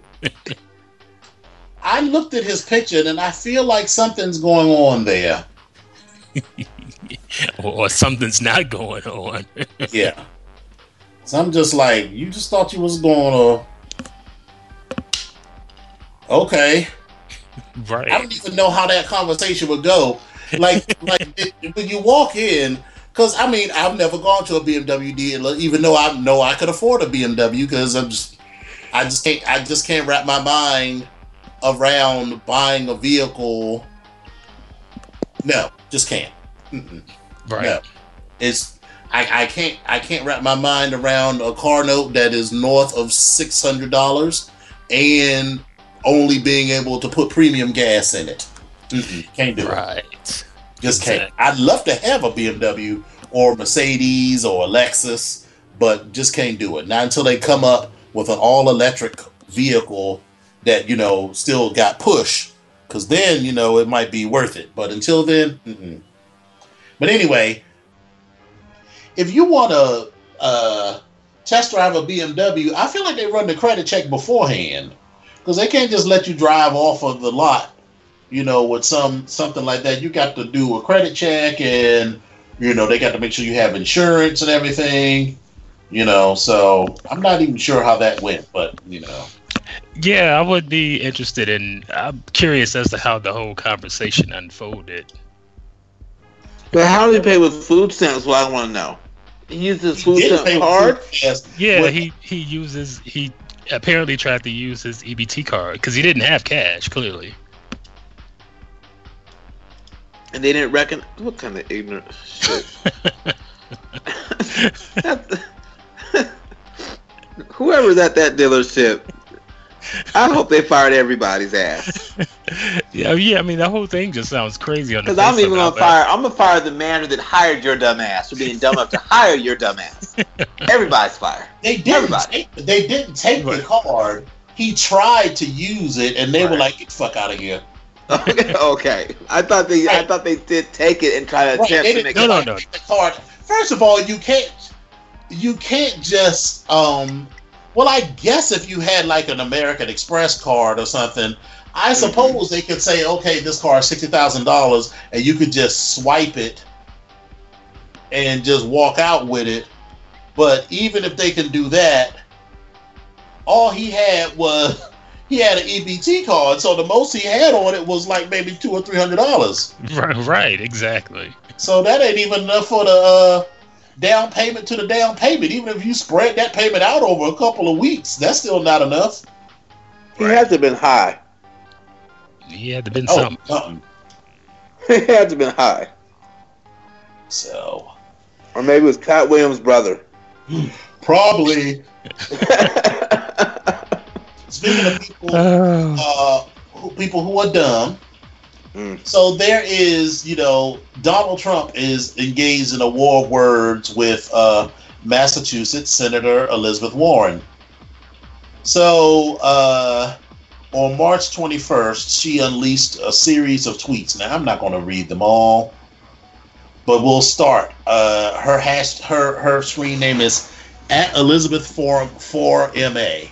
I looked at his picture and I feel like something's going on there. [LAUGHS] [LAUGHS] or, or something's not going on. [LAUGHS] Yeah. So I'm just like, you just thought you was going to. Okay. Right. I don't even know how that conversation would go. Like, [LAUGHS] like it, when you walk in, because I mean, I've never gone to a BMW dealer, even though I know I could afford a BMW, because I'm just, I just can't, I just can't wrap my mind around buying a vehicle. No, just can't. Mm-mm. Right. No, it's I, I can't I can't wrap my mind around a car note that is north of six hundred dollars and only being able to put premium gas in it. Mm-mm, can't do Right. it. Just can't. I'd love to have a BMW or Mercedes or Lexus, but just can't do it. Not until they come up with an all electric vehicle that you know still got push, because then you know it might be worth it. But until then, mm-mm. But anyway, if you want to test drive a BMW, I feel like they run the credit check beforehand because they can't just let you drive off of the lot. You know, with some something like that, you got to do a credit check, and you know they got to make sure you have insurance and everything. You know, so I'm not even sure how that went, but you know. Yeah, I would be interested in. I'm curious as to how the whole conversation unfolded. But how do you pay with food stamps? What I want to know. He uses food didn't stamp card. food. Yeah, What- he he uses he apparently tried to use his EBT card because he didn't have cash. Clearly, and they didn't reckon what kind of ignorant shit. [LAUGHS] Whoever's at that dealership, I hope they fired everybody's ass. Yeah, yeah. I mean, the whole thing just sounds crazy on the Because I'm even it, gonna fire. I'm gonna fire the manager that hired your dumb ass for being dumb enough to hire your dumb ass. [LAUGHS] Everybody's fired. They didn't. Everybody. Take, they didn't take the card. He tried to use it, and they were like, "Get the fuck out of here!" Okay, [LAUGHS] okay. I thought they. I thought they did take it and try to Right, attempt they to make No, it. no, like, no. the card. First of all, you can't. You can't just. um Well, I guess if you had like an American Express card or something, I suppose they could say, "Okay, this car is sixty thousand dollars," and you could just swipe it and just walk out with it. But even if they can do that, all he had was [LAUGHS] he had an EBT card, so the most he had on it was like maybe two or three hundred dollars. Right, right, exactly. So that ain't even enough for the uh, down payment to the down payment. Even if you spread that payment out over a couple of weeks, that's still not enough. He has to have been high. He had to been Oh, something. something. [LAUGHS] He had to been high. So Or maybe it was Katt Williams' brother. [SIGHS] probably [LAUGHS] speaking of people, Oh. uh, who, people who are dumb. Mm. So there is, you know, Donald Trump is engaged in a war of words with uh, Massachusetts Senator Elizabeth Warren. So uh, on March 21st, she unleashed a series of tweets. Now I'm not going to read them all, but we'll start. Uh, her hash, her her screen name is at Elizabeth for for ma.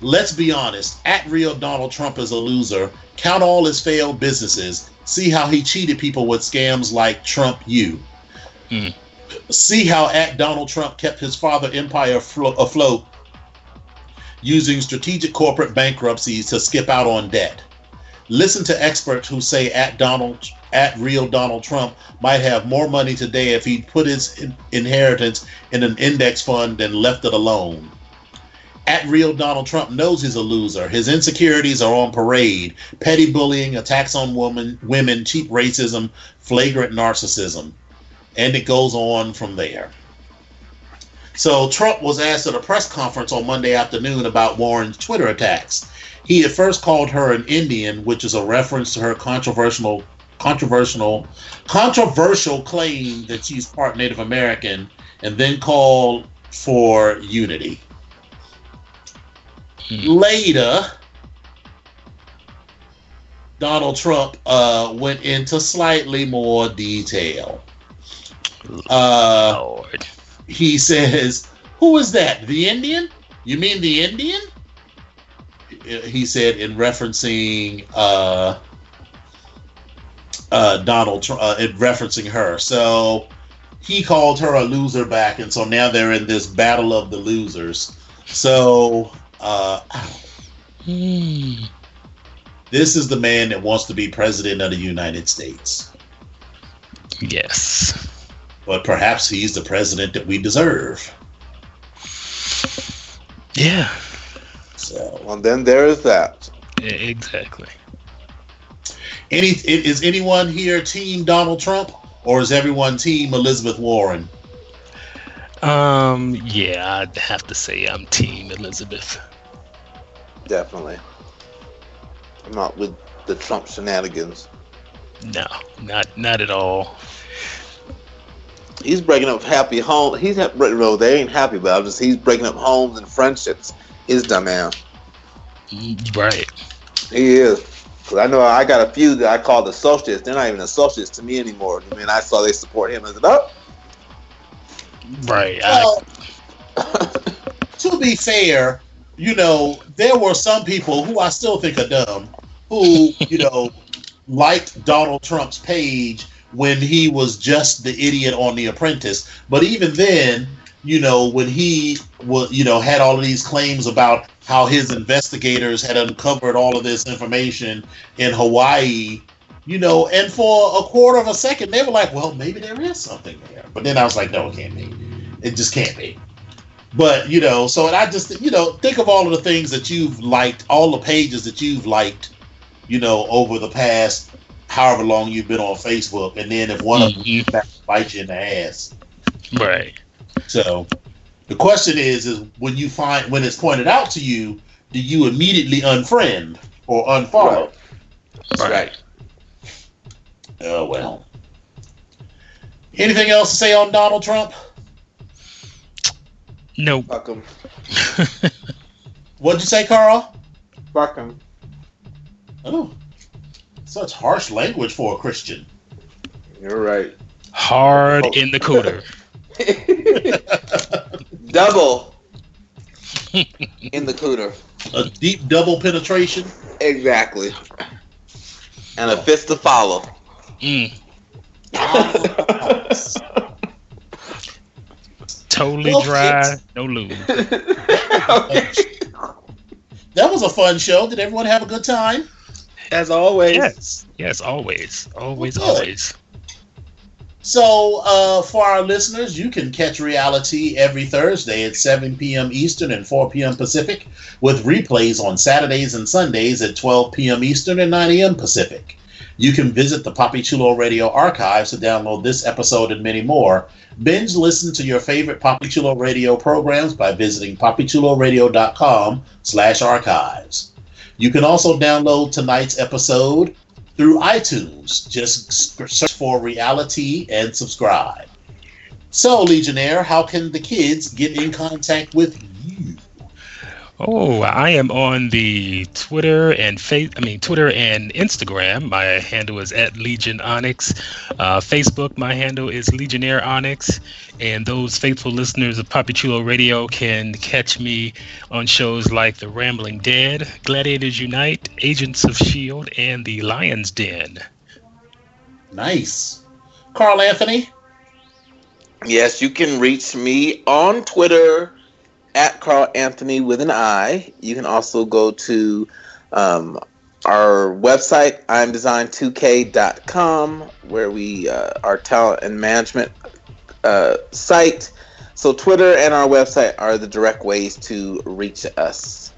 Let's be honest. At real Donald Trump is a loser. Count all his failed businesses. See how he cheated people with scams like Trump U. Hmm. See how at Donald Trump kept his father empire aflo- afloat using strategic corporate bankruptcies to skip out on debt. Listen to experts who say at Donald at real Donald Trump might have more money today if he put his in- inheritance in an index fund and left it alone. At real Donald Trump knows he's a loser. His insecurities are on parade. Petty bullying, attacks on women, women, cheap racism, flagrant narcissism. And it goes on from there. So Trump was asked at a press conference on Monday afternoon about Warren's Twitter attacks. He at first called her an Indian, which is a reference to her controversial controversial controversial claim that she's part Native American, and then called for unity. Hmm. Later, Donald Trump uh, went into slightly more detail. Uh, Lord. He says, Who is that? The Indian? You mean the Indian? He said in referencing uh, uh, Donald Trump, uh, in referencing her. So he called her a loser back, and so now they're in this battle of the losers. So uh, [SIGHS] this is the man that wants to be president of the United States. Yes. But perhaps he's the president that we deserve. Yeah. So Well, then there is that. e- Exactly. Any is anyone here team Donald Trump or is everyone team Elizabeth Warren? Um, yeah, I'd have to say I'm Team Elizabeth. Definitely. I'm not with the Trump shenanigans. No, not not at all. He's breaking up happy homes. He's ha- no, they ain't happy about it. Just he's breaking up homes and friendships. His dumb ass. Right. He is. Cause I know I got a few that I call the socialists. They're not even associates to me anymore. I mean, I saw they support him. I said, oh. Right. Well, [LAUGHS] to be fair, you know, there were some people who I still think are dumb who, you know, [LAUGHS] liked Donald Trump's page when he was just the idiot on The Apprentice. But even then, you know, when he was, you know, had all of these claims about how his investigators had uncovered all of this information in Hawaii, you know, and for a quarter of a second, they were like, well, maybe there is something there. But then I was like, no, it can't be. It just can't be. But, you know, so and I just, you know, think of all of the things that you've liked, all the pages that you've liked, you know, over the past however long you've been on Facebook. And then if one of Mhm. them bites you in the ass. Right. So the question is, is when you find when it's pointed out to you, do you immediately unfriend or unfollow? Right. Right. Oh well. Anything else to say on Donald Trump? Nope. Fuck him. [LAUGHS] What'd you say, Carl? Fuck him. Oh, such harsh language for a Christian. You're right. Hard Oh. in the cooter. [LAUGHS] Double in the cooter. A deep double penetration. Exactly. And a fist to follow. Mm, [LAUGHS] totally Well, dry. it's- No lube. [LAUGHS] okay. That was a fun show. Did everyone have a good time? As always. Yes. Yes. Always. Always. Well. Always. So, uh, for our listeners, you can catch reality every Thursday at 7 p.m. Eastern and 4 p.m. Pacific, with replays on Saturdays and Sundays at 12 p.m. Eastern and 9 a.m. Pacific. You can visit the Papi Chulo Radio archives to download this episode and many more. Binge listen to your favorite Papi Chulo Radio programs by visiting papichuloradio.com slash archives. You can also download tonight's episode through iTunes. Just search for reality and subscribe. So, Legionnaire, how can the kids get in contact with you? Oh, I am on the Twitter and face. I mean, Twitter and Instagram. My handle is at Legion Onyx. Uh, Facebook, my handle is Legionnaire Onyx. And those faithful listeners of Papi Chulo Radio can catch me on shows like The Rambling Dead, Gladiators Unite, Agents of Shield, and The Lion's Den. Nice. Carl Anthony? Yes, you can reach me on Twitter at Carl Anthony with an I. You can also go to um, our website, imdesign2k.com, where we uh, our talent and management uh, site. So Twitter and our website are the direct ways to reach us.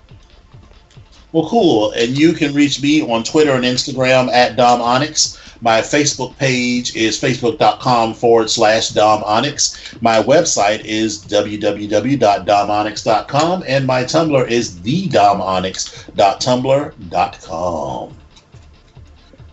Well, cool. And you can reach me on Twitter and Instagram at Dom Onyx. My Facebook page is facebook.com forward slash Dom Onyx. My website is www.domonyx.com. And my Tumblr is thedomonyx.tumblr.com.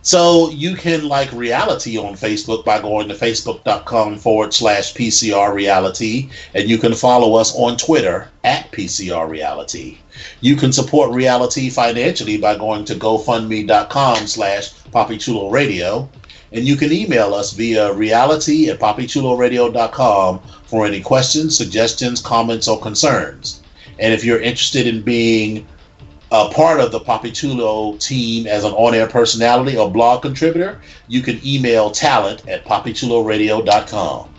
So you can like reality on Facebook by going to facebook.com forward slash PCR reality. And you can follow us on Twitter at PCR reality. You can support reality financially by going to gofundme.com slash Chulo Radio. And you can email us via reality at papichuloradio.com for any questions, suggestions, comments, or concerns. And if you're interested in being a part of the Papi Chulo team as an on-air personality or blog contributor, you can email talent at papichuloradio.com.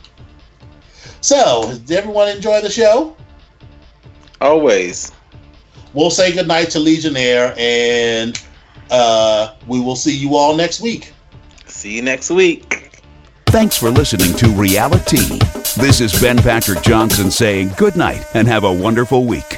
So, did everyone enjoy the show? Always. We'll say goodnight to Legionnaire, and uh, we will see you all next week. See you next week. Thanks for listening to Reality. This is Ben Patrick Johnson saying good night and have a wonderful week.